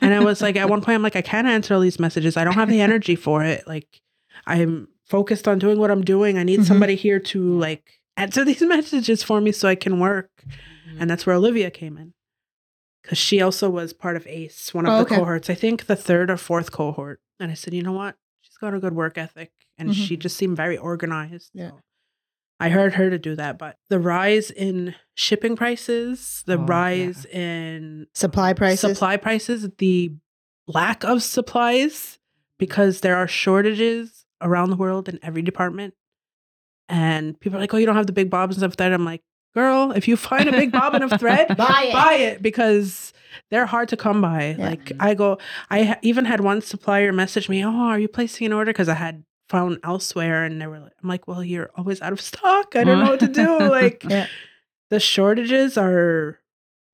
And I was like, at one point, I'm like, I can't answer all these messages. I don't have the energy for it. Like, I'm focused on doing what I'm doing. I need Mhm. somebody here to like answer these messages for me so I can work. And that's where Olivia came in. Because she also was part of ACE, one of Oh, the okay. cohorts, I think the third or fourth cohort. And I said, you know what? She's got a good work ethic and Mhm. she just seemed very organized. Yeah. So I heard her to do that, but the rise in shipping prices, the Oh, rise in Supply prices. supply prices, the lack of supplies because there are shortages around the world in every department. And people are like, "Oh, you don't have the big bobbins of thread." I'm like, "Girl, if you find a big bobbin of thread, Buy it. buy it because they're hard to come by." Yeah. Like I go, I ha- even had one supplier message me, "Oh, are you placing an order?" Because I had found elsewhere, and they were like, "I'm like, well, you're always out of stock. I don't know what to do." Like Yeah. the shortages are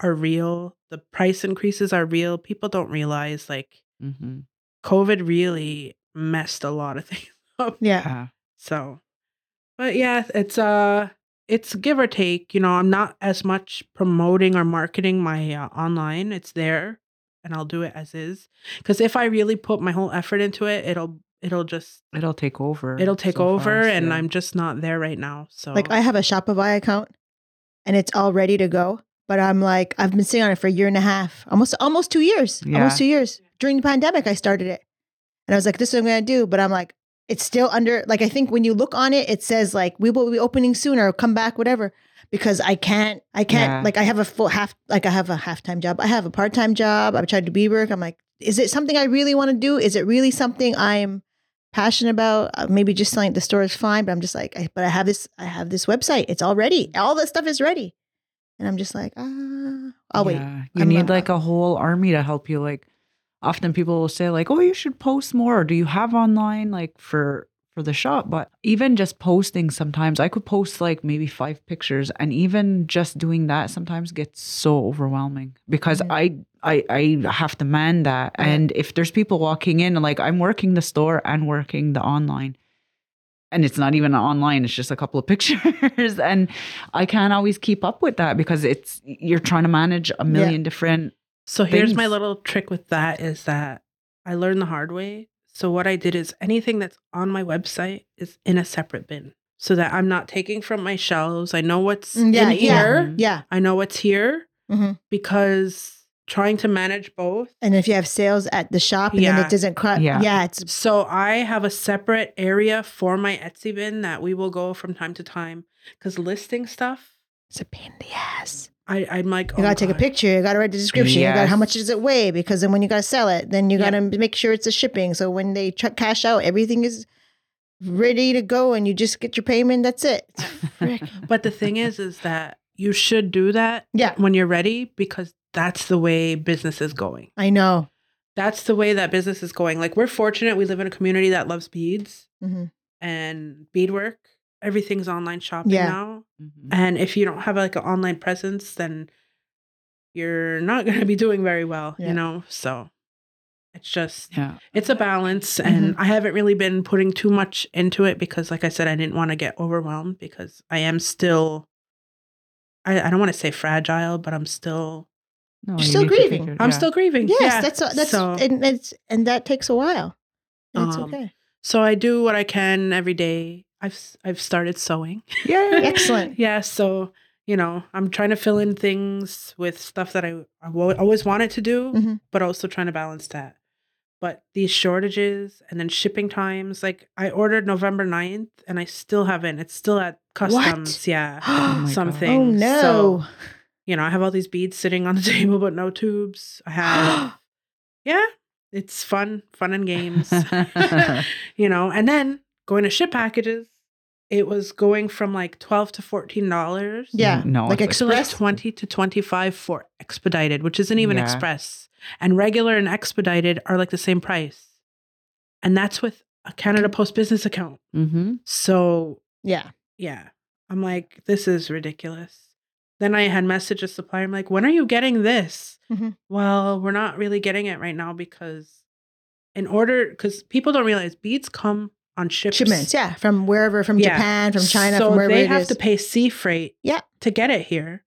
are real. The price increases are real. People don't realize like Mhm. COVID really messed a lot of things up. Yeah. Yeah. So, but yeah, it's uh, it's give or take. You know, I'm not as much promoting or marketing my uh, online. It's there, and I'll do it as is. Because if I really put my whole effort into it, it'll it'll just It'll take over. it'll take so over, fast, and yeah. I'm just not there right now. So, Like I have a Shopify account and it's all ready to go. But I'm like, I've been sitting on it for a year and a half, almost almost two years. Yeah. Almost two years. During the pandemic, I started it. And I was like, this is what I'm gonna do. But I'm like, it's still under like I think when you look on it, it says like we will be opening soon or come back, whatever. Because I can't, I can't Yeah. like I have a full half like I have a half time job. I have a part time job. I'm trying to be work. I'm like, is it something I really want to do? Is it really something I'm passionate about? Uh, maybe just selling at the store is fine, but I'm just like, I, but I have this, I have this website. It's all ready. All the stuff is ready. And I'm just like, ah, I'll wait. You I'm need not- like a whole army to help you. Like often people will say like, "Oh, you should post more." Or do you have online like for for the shop? But even just posting sometimes I could post like maybe 5 pictures and even just doing that sometimes gets so overwhelming because Yeah. I I I have to man that. Yeah. And if there's people walking in like I'm working the store and working the online and it's not even online it's just a couple of pictures and i can't always keep up with that because it's you're trying to manage a million different So here's my little trick with that is that I learned the hard way. So what I did is anything that's on my website is in a separate bin so that I'm not taking from my shelves. I know what's Mm, Yeah, in yeah. here. Yeah. I know what's here hmm because trying to manage both. And if you have sales at the shop and then it doesn't cut, Yeah. yeah. it's So I have a separate area for my Etsy bin that we will go from time to time because listing stuff, it's a pain in the ass. I, I'm like, You oh gotta take a picture. You gotta write the description. You got how much does it weigh? Because then when you gotta sell it, then you Yeah. gotta make sure it's a shipping. So when they ch- cash out, everything is ready to go, and you just get your payment. That's it. But the thing is, is that you should do that yeah, when you're ready because that's the way business is going. I know. That's the way that business is going. Like we're fortunate we live in a community that loves beads hmm and beadwork. Everything's online shopping Yeah. now. And if you don't have like an online presence, then you're not going to be doing very well, Yeah. you know? So it's just yeah it's a balance and Mm-hmm. I haven't really been putting too much into it because like I said I didn't want to get overwhelmed because I am still I, I don't want to say fragile, but I'm still no, You're you still grieving. figure- I'm yeah. still grieving. Yes, yeah. that's that's so, and it's and that takes a while. It's Um, okay. so I do what I can every day. I've I've started sewing. yeah Excellent. Yeah, so you know, I'm trying to fill in things with stuff that I, I always wanted to do, Mhm. but also trying to balance that. But these shortages and then shipping times, like I ordered November 9th and I still haven't. It's still at customs. Yeah. Oh something. God. Oh no. So, you know, I have all these beads sitting on the table, but no tubes. I have, yeah, it's fun, fun and games, you know. And then going to ship packages, it was going from like twelve to fourteen dollars. yeah. No, like it's like express. twenty to twenty five for expedited, which isn't even Yeah. express. And regular and expedited are like the same price, and that's with a Canada Post business account. mm-hmm. So yeah. yeah. I'm like, this is ridiculous. Then I had messaged a supplier. I'm like, when are you getting this? Mhm. Well, we're not really getting it right now because in order, because people don't realize beads come on ships. Shipments, yeah, from wherever, from Yeah. Japan, from China, so from wherever they have to pay sea freight Yeah. to get it here.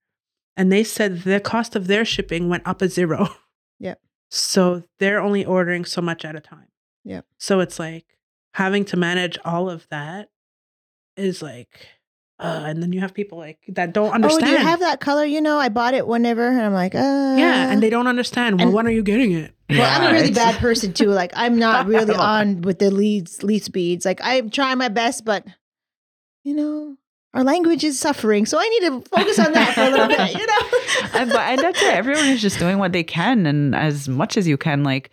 And they said the cost of their shipping went up a zero. Yeah. So they're only ordering so much at a time. Yeah. So it's like having to manage all of that is like, uh, and then you have people like that don't understand. Oh, do you have that color? You know, I bought it whenever, and I'm like, uh. Yeah, and they don't understand. Well, and- when are you getting it? Well, I'm a really it's- bad person too. Like, I'm not really on with the leads, lead speeds. Like, I'm trying my best, but you know, our language is suffering. So I need to focus on that for a little bit, you know? and, but, and that's it. Everyone is just doing what they can and as much as you can. Like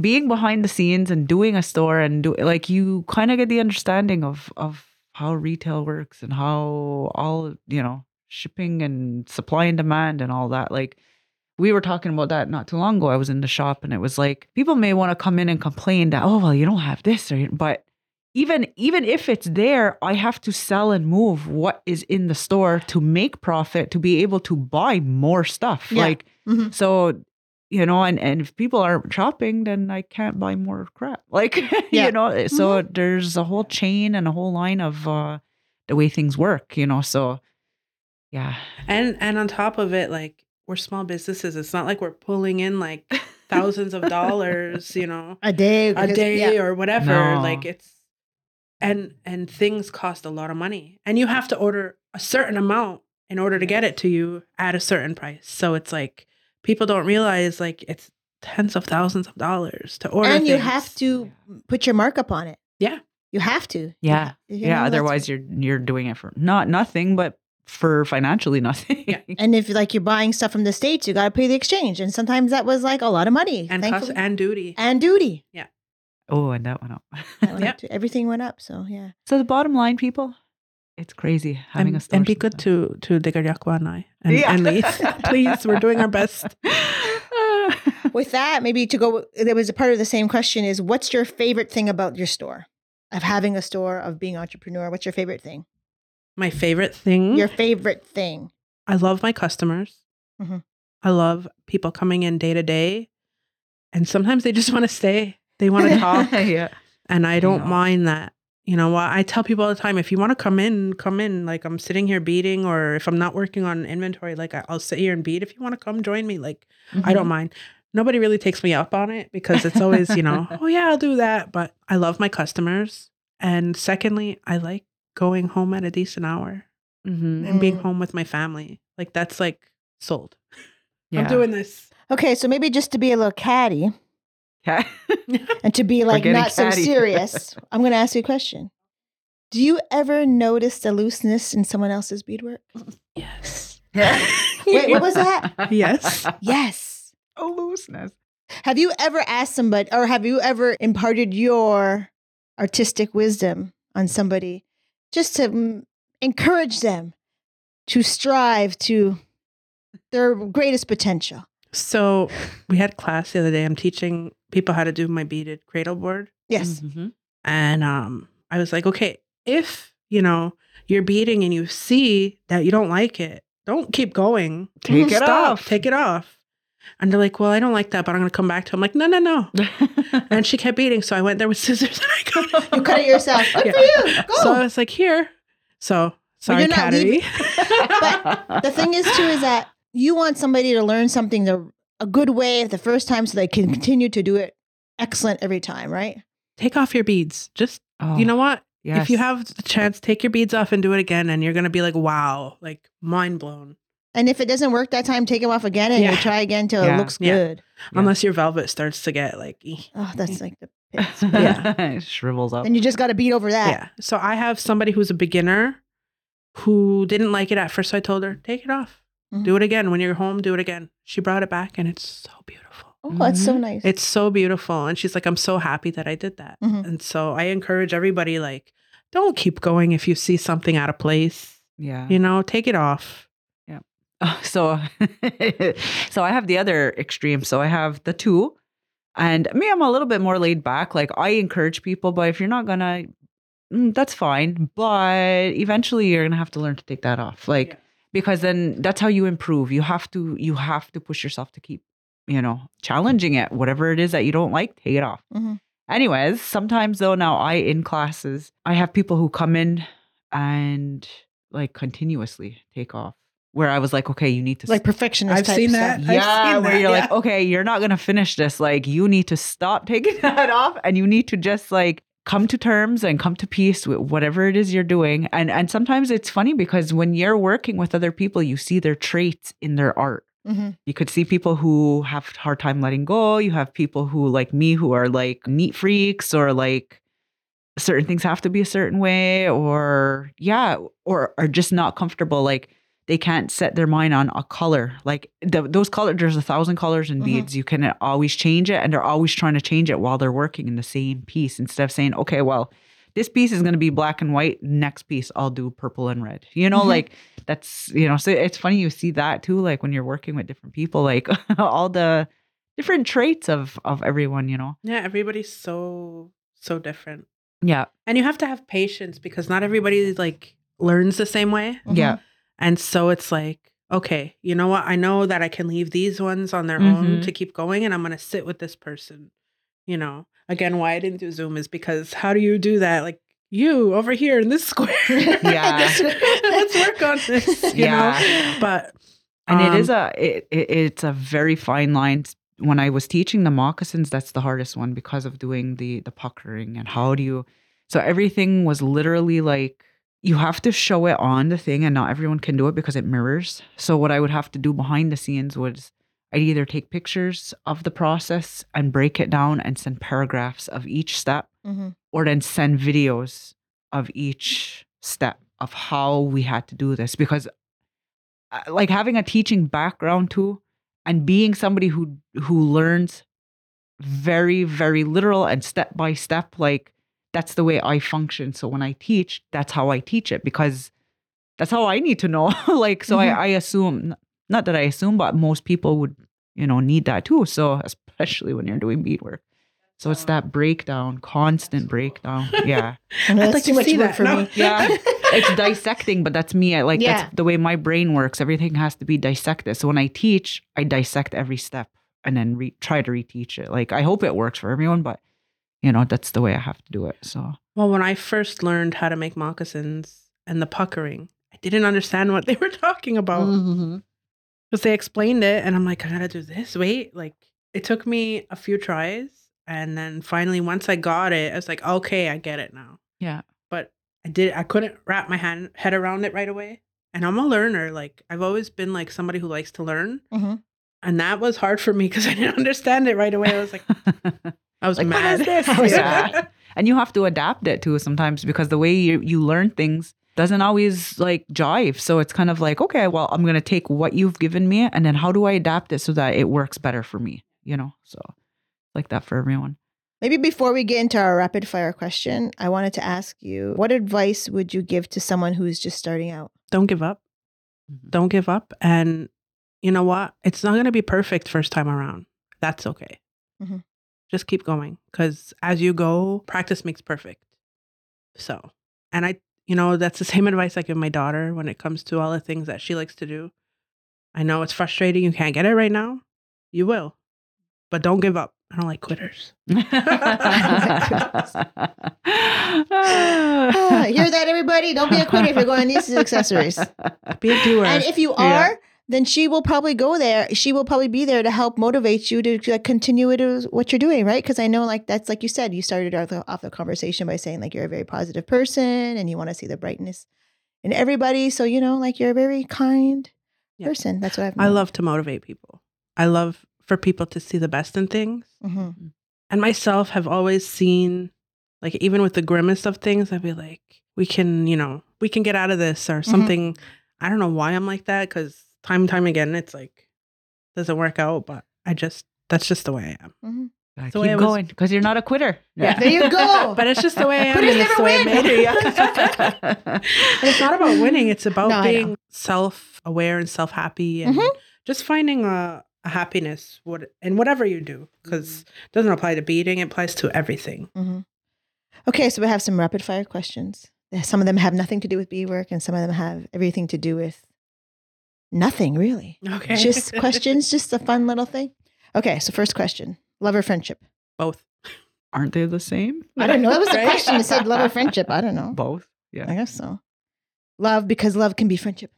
being behind the scenes and doing a store and do like you kind of get the understanding of of how retail works and how all you know shipping and supply and demand and all that. Like we were talking about that not too long ago. I was in the shop and it was like people may want to come in and complain that oh well you don't have this or but even even if it's there, I have to sell and move what is in the store to make profit to be able to buy more stuff. Yeah. Like Mhm. so you know and and if people aren't shopping then i can't buy more crap like Yeah. you know so there's a whole chain and a whole line of uh the way things work you know so yeah And and on top of it, like we're small businesses. It's not like we're pulling in like thousands of dollars, you know, A day. a day yeah. or whatever. No. Like it's and and things cost a lot of money. And you have to order a certain amount in order to get it to you at a certain price. So it's like people don't realize like it's tens of thousands of dollars to order. And you things. have to put your markup on it. Yeah. You have to. yeah You yeah know, otherwise you're you're doing it for not nothing but for financially nothing Yeah. And if like you're buying stuff from the States, you got to pay the exchange. And sometimes that was like a lot of money. and cost and duty. and duty. Yeah. Oh and that went up That went Yep. up too. Everything went up. So yeah. so the bottom line people it's crazy having and, a store and be good sometimes. to to Diggerjakwa and I and, Yeah. and Leith. Please, we're doing our best. With that, maybe to go, there was a part of the same question is what's your favorite thing about your store? Of having a store, of being entrepreneur, what's your favorite thing? My favorite thing. Your favorite thing. I love my customers. Mhm. I love people coming in day to day, and sometimes they just want to stay. They want to talk, yeah and I don't know. mind that. You know what? I tell people all the time: if you want to come in, come in. Like I'm sitting here beading, or if I'm not working on inventory, like I- I'll sit here and beat. If you want to come join me, like I Mm-hmm. don't mind. Nobody really takes me up on it because it's always, you know, oh yeah, I'll do that. But I love my customers. And secondly, I like going home at a decent hour Mhm. and being Mm. home with my family. Like that's like sold. yeah I'm doing this. Okay, so maybe just to be a little catty Yeah. and to be like getting not so serious, I'm going to ask you a question. Do you ever notice the looseness in someone else's beadwork? Yes. Wait, what was that? Yes. Yes. oh, looseness. Have you ever asked somebody, or have you ever imparted your artistic wisdom on somebody just to mm, encourage them to strive to their greatest potential? So we had class the other day. I'm teaching people how to do my beaded cradle board. Yes. Mhm. And um, I was like, okay, if you know you're beading and you see that you don't like it, don't keep going. Take it Stop. off. Take it off. And they're like, well, I don't like that, but I'm gonna come back to. it. I'm like, no, no, no. And she kept beading, so I went there with scissors and I cut it. You cut it yourself. Good Yeah. for you. Go. So I was like, here. So sorry, leaving- But the thing is, too, is that you want somebody to learn something the, a good way the first time so they can continue to do it excellent every time, right? Take off your beads. Just Oh, you know what? If you have the chance, take your beads off and do it again, and you're gonna be like, wow, like mind blown. And if it doesn't work that time, take them off again and you Yeah. try again till Yeah. it looks Yeah. good. Yeah. Unless your velvet starts to get like, eh. Oh, that's like the pits. Yeah. it shrivels up. Then you just got to beat over that. yeah. So I have somebody who's a beginner who didn't like it at first. So I told her, take it off, Do it again when you're home. Do it again. She brought it back, and it's so beautiful. Oh, that's so nice. It's so beautiful. And she's like, I'm so happy that I did that. Mhm. And so I encourage everybody, like, don't keep going if you see something out of place. yeah. You know, take it off. Yeah. Oh, so so I have the other extreme. So I have the two. And me, I'm a little bit more laid back. Like I encourage people, but if you're not gonna, mm, that's fine. But eventually you're gonna have to learn to take that off. Like Yeah. Because then that's how you improve. You have to you have to push yourself to keep, you know, challenging it. Whatever it is that you don't like, take it off. Mhm. Anyways, sometimes though, now I in classes, I have people who come in and like continuously take off. Where I was like, okay, you need to like perfectionist I've type seen stuff. that. I've yeah, seen where that, you're like, okay, you're not gonna finish this. Like, you need to stop taking that off, and you need to just like come to terms and come to peace with whatever it is you're doing. And and sometimes it's funny because when you're working with other people, you see their traits in their art. Mhm. You could see people who have hard time letting go. You have people who like me who are like neat freaks or like certain things have to be a certain way or yeah or are just not comfortable like they can't set their mind on a color like the, those colors there's a thousand colors in Mhm. beads you can always change it and they're always trying to change it while they're working in the same piece instead of saying okay well this piece is going to be black and white next piece i'll do purple and red you know Mhm. like that's you know so it's funny you see that too like when you're working with different people like all the different traits of of everyone you know Yeah, everybody's so so different. yeah And you have to have patience because not everybody like learns the same way. Mhm. yeah And so it's like, okay, you know what? I know that I can leave these ones on their own Mhm. to keep going and I'm going to sit with this person. You know, again, why I didn't do Zoom is because how do you do that? Like you over here in this square. Yeah. Let's work on this. You Yeah. know? But, and it is um, a it, it, it's a very fine line when i was teaching the moccasins that's the hardest one because of doing the the puckering and how do you so everything was literally like you have to show it on the thing and not everyone can do it because it mirrors so what i would have to do behind the scenes was i'd either take pictures of the process and break it down and send paragraphs of each step Mhm. or then send videos of each step of how we had to do this because uh, like having a teaching background too and being somebody who who learns very very literal and step by step like that's the way I function so when I teach that's how I teach it because that's how I need to know like so Mhm. I, I assume not that I assume but most people would you know need that too so especially when you're doing beadwork so it's that breakdown constant breakdown yeah I know I'd that's like too to much see work that. for No. me. Yeah. it's dissecting, but that's me. I like Yeah. that's the way my brain works. Everything has to be dissected. So when I teach, I dissect every step and then re- try to reteach it. Like I hope it works for everyone, but you know that's the way I have to do it. So well, when I first learned how to make moccasins and the puckering, I didn't understand what they were talking about. Because they explained it and i'm like i gotta do this wait like it took me a few tries and then finally once i got it i was like okay i get it now yeah, but i did i couldn't wrap my hand, head around it right away and i'm a learner like i've always been like somebody who likes to learn Mhm. and that was hard for me because i didn't understand it right away i was like i was Like, what mad is this? Yeah. and you have to adapt it too sometimes because the way you you learn things doesn't always like jive. So it's kind of like okay, well I'm gonna take what you've given me and then how do I adapt it so that it works better for me? You know, so like that for everyone. Maybe before we get into our rapid fire question, I wanted to ask you what advice would you give to someone who's just starting out? don't give up don't give up and you know what it's not going to be perfect first time around that's okay Mhm. Just keep going because as you go practice makes perfect so and i you know that's the same advice i give my daughter when it comes to all the things that she likes to do i know it's frustrating you can't get it right now you will but don't give up i don't like quitters hear that, everybody? Don't be a quitter if you're going to these accessories. be a doer And if you Yeah. Are, then she will probably go there. She will probably be there to help motivate you to like, continue it what you're doing, right? Because I know, like that's like you said, you started off the, off the conversation by saying like you're a very positive person and you want to see the brightness in everybody. So you know, like you're a very kind Yeah. person. That's what I've. i love to motivate people i love for people to see the best in things hmm and myself have always seen like even with the grimmest of things i'd be like we can you know we can get out of this or something i don't know why i'm like that because time and time again it's like doesn't work out but i just that's just the way i am hmm Gotta the way keep I was- going because you're not a quitter. Yeah. There you go. but it's just the way i am Quitters and it's never way win. it, yeah. it's not about winning it's about No, being self-aware and self-happy and Mhm. just finding a, a happiness what in whatever you do because it doesn't apply to beading it applies to everything hmm Okay, so we have some rapid fire questions. Some of them have nothing to do with beadwork, and some of them have everything to do with nothing really. okay Just questions, just a fun little thing. Okay, so first question: love or friendship? both Aren't they the same? I don't know. That was the Right? question. It said love or friendship. I don't know. Both. Yeah. I guess so. Love because love can be friendship.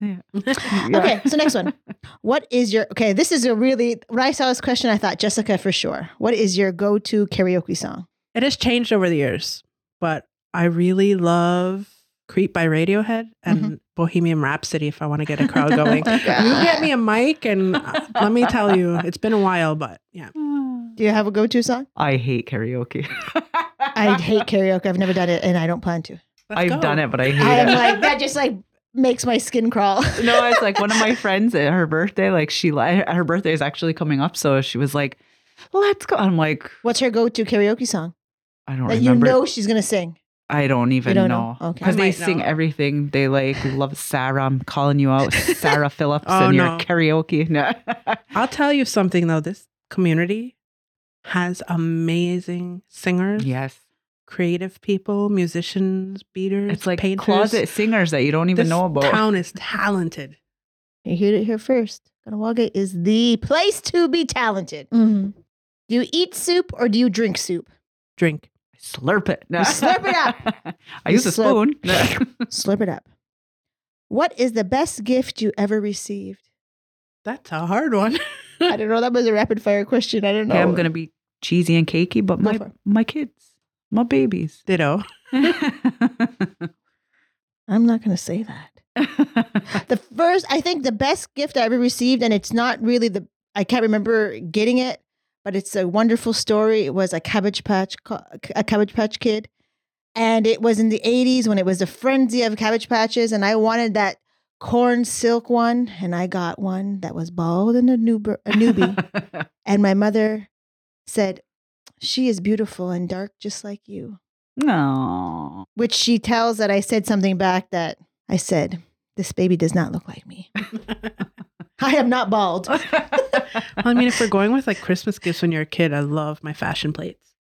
Yeah. Okay, so next one. What is your okay? This is a really when I saw this question, I thought Jessica for sure. What is your go-to karaoke song? It has changed over the years, but I really love Creep by Radiohead and Mm-hmm. Bohemian Rhapsody if I want to get a crowd going. you get me a mic, and uh, let me tell you, it's been a while, but yeah. Do you have a go-to song? I hate karaoke. I hate karaoke. I've never done it, and I don't plan to. Let's I've go. done it, but I hate I'm it. like that. Just like makes my skin crawl. no, it's like one of my friends at her birthday. Like she, her birthday is actually coming up, so she was like, "Let's go." I'm like, What's her go-to karaoke song I don't that you know she's gonna sing? I don't even don't know know? Okay. because they sing know. everything. They like love Sarah. I'm calling you out, Sarah Phillips, Oh, and your no. karaoke. No. I'll tell you something though. This community has amazing singers, yes, creative people, musicians, beaders. it's like painters. closet singers that you don't even This know about. town is talented. You heard it here first. Kahnawake is the place to be talented. Mm-hmm. Do you eat soup or do you drink soup? Drink. Slurp it. No. You slurp it up. I You use a spoon. slurp- Slurp it up. What is the best gift you ever received? That's a hard one. I don't know. That was a rapid fire question. I don't know. Okay, I'm gonna be cheesy and cakey, but my my kids, my babies. Ditto. I'm not going to say that. The first, I think the best gift I ever received, and it's not really the, I can't remember getting it, but it's a wonderful story. It was a Cabbage Patch, a Cabbage Patch Kid. And it was in the 80s when it was a frenzy of Cabbage Patches. And I wanted that corn silk one. And I got one that was bald and a, newb- a newbie. and my mother said, She is beautiful and dark just like you. no. Which she tells that I said something back that I said, This baby does not look like me. I am not bald. Well, I mean, if we're going with like Christmas gifts when you're a kid, I love my fashion plates.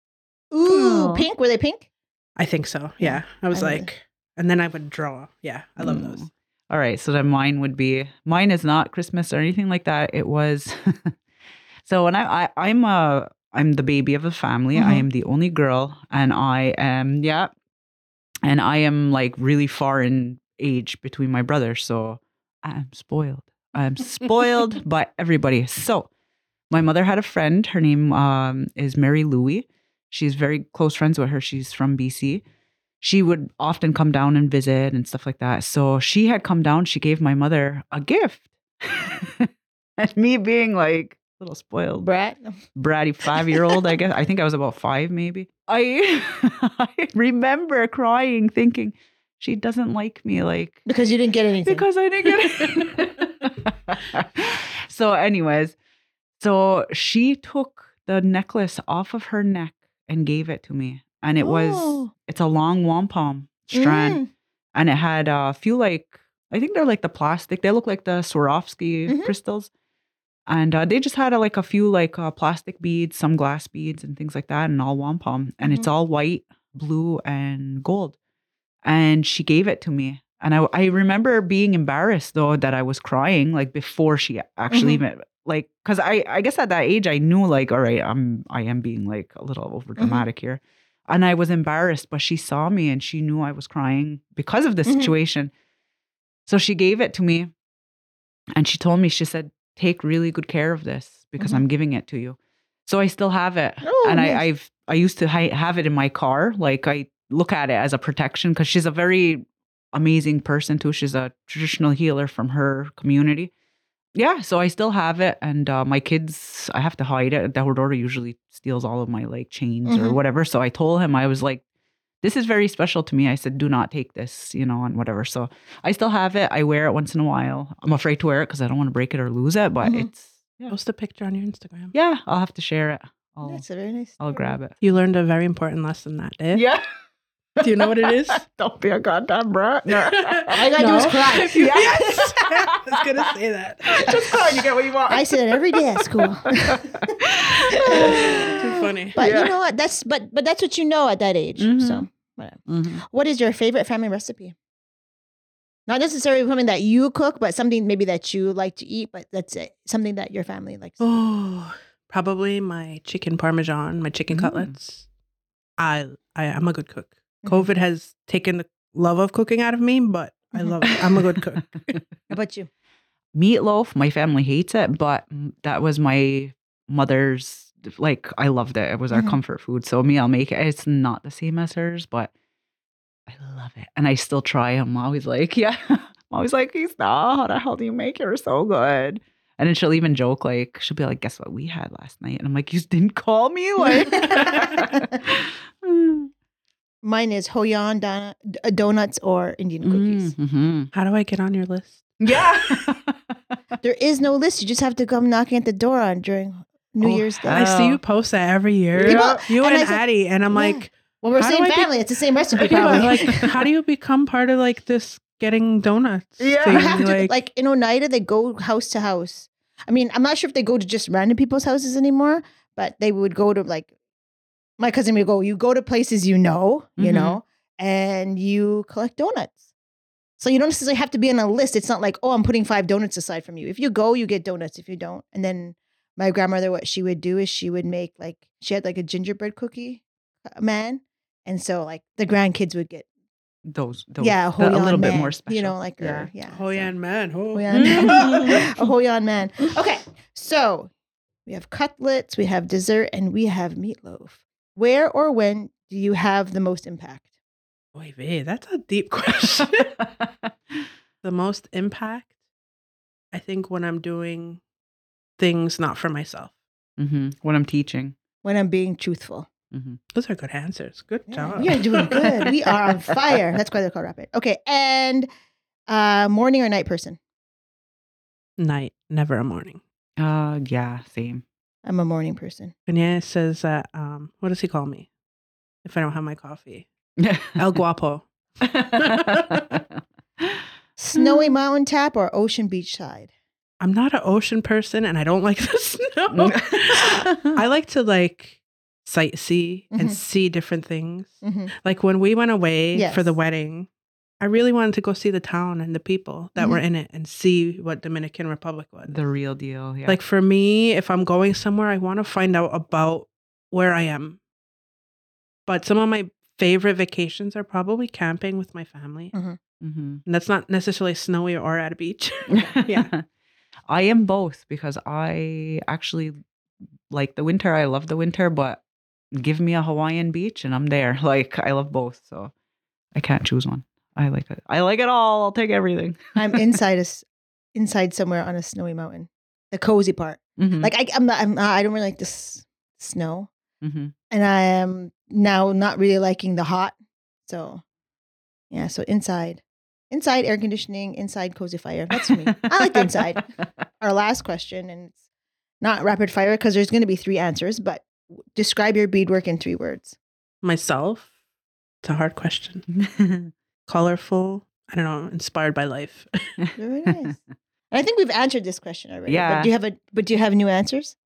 Ooh, Oh. pink. Were they pink? I think so. Yeah. I was I love like, and then I would draw. Yeah. I love those. Mm. All right, so then mine would be mine is not Christmas or anything like that. It was so when I, I I'm a I'm the baby of the family. I Mhm. am the only girl, and I am yeah, and I am like really far in age between my brothers, so I'm spoiled. I'm spoiled by everybody. So my mother had a friend. Her name um, is Mary Louie. She's very close friends with her. She's from BC she would often come down and visit and stuff like that. So she had come down, she gave my mother a gift. and me being like a little spoiled, Brat. bratty five year old, I guess. I think I was about five, maybe. I, I remember crying, thinking, she doesn't like me. Like, Because you didn't get anything. because I didn't get it. so, anyways, so she took the necklace off of her neck and gave it to me. And it was, Oh. it's a long wampum strand. Mm. And it had a few like, I think they're like the plastic, they look like the Swarovski Mhm. crystals. And uh, they just had like a few like uh, plastic beads, some glass beads, and things like that, and all wampum. And it's Mhm. all white, blue, and gold. And she gave it to me. And I, I remember being embarrassed though that I was crying like before she actually Mhm. even like because I I guess at that age I knew like all right I'm I am being like a little over dramatic here, and I was embarrassed. But she saw me and she knew I was crying because of the Mhm. situation. So she gave it to me, and she told me she said take really good care of this because Mhm. I'm giving it to you. So I still have it, Oh, and nice. I I've I used to hi- have it in my car. Like I look at it as a protection because she's a very amazing person too. She's a traditional healer from her community. Yeah, so I still have it, and uh, my kids, I have to hide it. The daughter usually steals all of my like chains or Mhm. whatever. So I told him I was like, "This is very special to me." I said, "Do not take this," you know, and whatever. So I still have it. I wear it once in a while. I'm afraid to wear it because I don't want to break it or lose it. But Mhm. it's yeah, Post a picture on your Instagram. yeah. I'll have to share it. I'll That's a very nice. I'll grab it. You learned a very important lesson that day. Yeah. Do you know what it is? don't be a goddamn brat. No. All I gotta do is cry. yes. I was gonna say that. Just cry and you get what you want. I say that every day at school. Too funny. But Yeah. you know what? That's but but that's what you know at that age. Mhm. So whatever. Mhm. What is your favorite family recipe? Not necessarily something that you cook, but something maybe that you like to eat, but that's it. Something that your family likes. Oh, probably my chicken parmesan, my chicken Mm. cutlets. I I am a good cook. COVID has taken the love of cooking out of me, but I love it. I'm a good cook. How about you? Meatloaf, my family hates it, but that was my mother's like I loved it. It was our Mhm. comfort food. So me, I'll make it. It's not the same as hers, but I love it. And I still try. I'm always like, yeah. I'm always like, he's not. How the hell do you make it? You're so good. And then she'll even joke, like, she'll be like, guess what we had last night? And I'm like, you didn't call me? Like, Mine is Hoyan don- uh, donuts or Indian cookies. Mm-hmm. How do I get on your list? Yeah. There is no list. You just have to come knocking at the door on during New Oh, Year's Day. I see you post that every year. People- you and and, I said- Addie, and I'm Yeah. like, well, we're how do same I be- family. it's the same recipe, yeah, probably. like, how do you become part of like this getting donuts? Yeah. thing? You have to, like, like, in Oneida, they go house to house. I mean, I'm not sure if they go to just random people's houses anymore, but they would go to like my cousin would go. You go to places you know, you Mhm. know, and you collect donuts. So you don't necessarily have to be on a list. It's not like, oh, I'm putting five donuts aside from you. If you go, you get donuts. If you don't, and then my grandmother, what she would do is she would make like she had like a gingerbread cookie uh, man, and so like the grandkids would get those, those. yeah, a, the- a little Hoyan bit more special. You know, like yeah. or, yeah. so- yeah, man, oh. Hoyan. a Hoyan man. Okay, so we have cutlets, we have dessert, and we have meatloaf. Where or when do you have the most impact? Wait, wait, that's a deep question. the most impact, I think, when I'm doing things not for myself. Mm-hmm. When I'm teaching. When I'm being truthful. hmm Those are good answers. Good Yeah, job. we are doing good. We are on fire. That's why they're called rapid. Okay, and uh, morning or night person? Night, never a morning. Uh, yeah, same. I'm a morning person. Kanye says that. Um, what does he call me if I don't have my coffee? El Guapo. Snowy mountain tap or ocean beach side? I'm not an ocean person, and I don't like the snow. I like to like sightsee and Mhm. see different things. Mhm. Like when we went away for the wedding, I really wanted to go see the town and the people that were in it and see what Dominican Republic was. the real deal. Yeah. Like for me, if I'm going somewhere, I want to find out about where I am. But some of my favorite vacations are probably camping with my family. Mm. hmm And that's not necessarily snowy or at a beach. Yeah. I am both because I actually like the winter. I love the winter, but give me a Hawaiian beach and I'm there. Like I love both, so I can't choose one. I like it. I like it all. I'll take everything. I'm inside a s- inside somewhere on a snowy mountain, the cozy part. Mhm, Like I, I'm not, I'm not, I don't really like this snow, mhm. and I am now not really liking the hot. So, yeah. So inside, inside air conditioning, inside cozy fire. That's me. I like the inside. Our last question, and it's not rapid fire because there's going to be three answers, but describe your beadwork in three words. Myself, it's a hard question. Colorful, I don't know, inspired by life. Very nice. I think we've answered this question already. But Yeah. do you have a? But do you have new answers?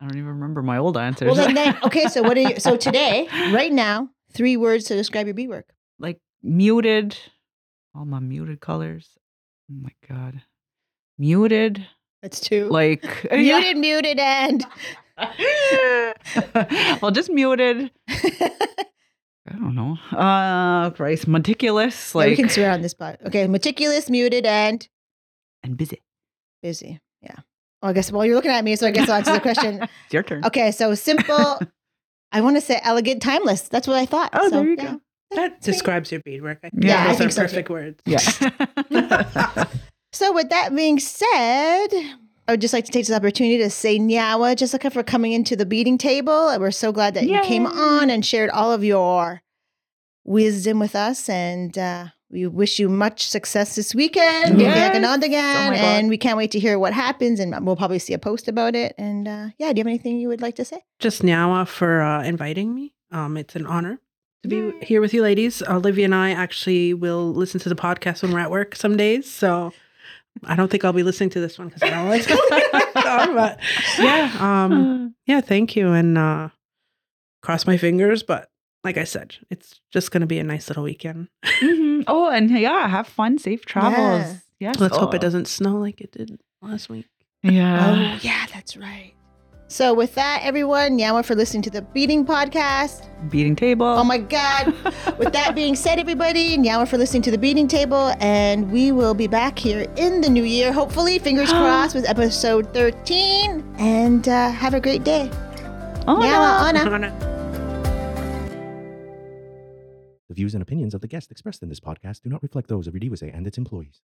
I don't even remember my old answers. Well, then, then okay. So what are you? So today, right now, three words to describe your beadwork. like muted, all my muted colors. Oh my god, muted. That's two. Like muted, muted, and well, just muted. I don't know. Uh, Christ, meticulous, Yeah, we can swear on this part. Okay, meticulous, muted, and and busy. busy. Yeah. Well, I guess. Well, you're looking at me, so I guess I'll answer the question. It's your turn. Okay, so simple. I want to say elegant, timeless. That's what I thought. Oh, So, there you yeah. go. That describes your beadwork. I Yeah, I those think are so, too. perfect words. Yeah. So, with that being said, I would just like to take this opportunity to say Nyawa, Jessica, for coming into the Beading Table. And We're so glad that you came on and shared all of your wisdom with us. And uh, we wish you much success this weekend. You'll be back on Oh again. my God. and we can't wait to hear what happens. And we'll probably see a post about it. And uh, yeah, do you have anything you would like to say? Just Nyawa for uh, inviting me. Um, it's an honor to be here with you ladies. Olivia and I actually will listen to the podcast when we're at work some days. So I don't think I'll be listening to this one because I don't like to But yeah, um, yeah, thank you. And uh, cross my fingers. But like I said, it's just going to be a nice little weekend. Mhm. Oh, and yeah, have fun, safe travels. Yeah. Yes. Let's hope Oh. it doesn't snow like it did last week. Yeah. oh, yeah, that's right. So, with that, everyone, Nyawa for listening to the Beading Podcast. Beading Table. Oh my God. With that being said, everybody, now for listening to the Beading Table, and we will be back here in the new year, hopefully, fingers crossed, with episode 13. And uh, have a great day. Oh, Nyawa, no. Ana. The views and opinions of the guests expressed in this podcast do not reflect those of Udivase and its employees.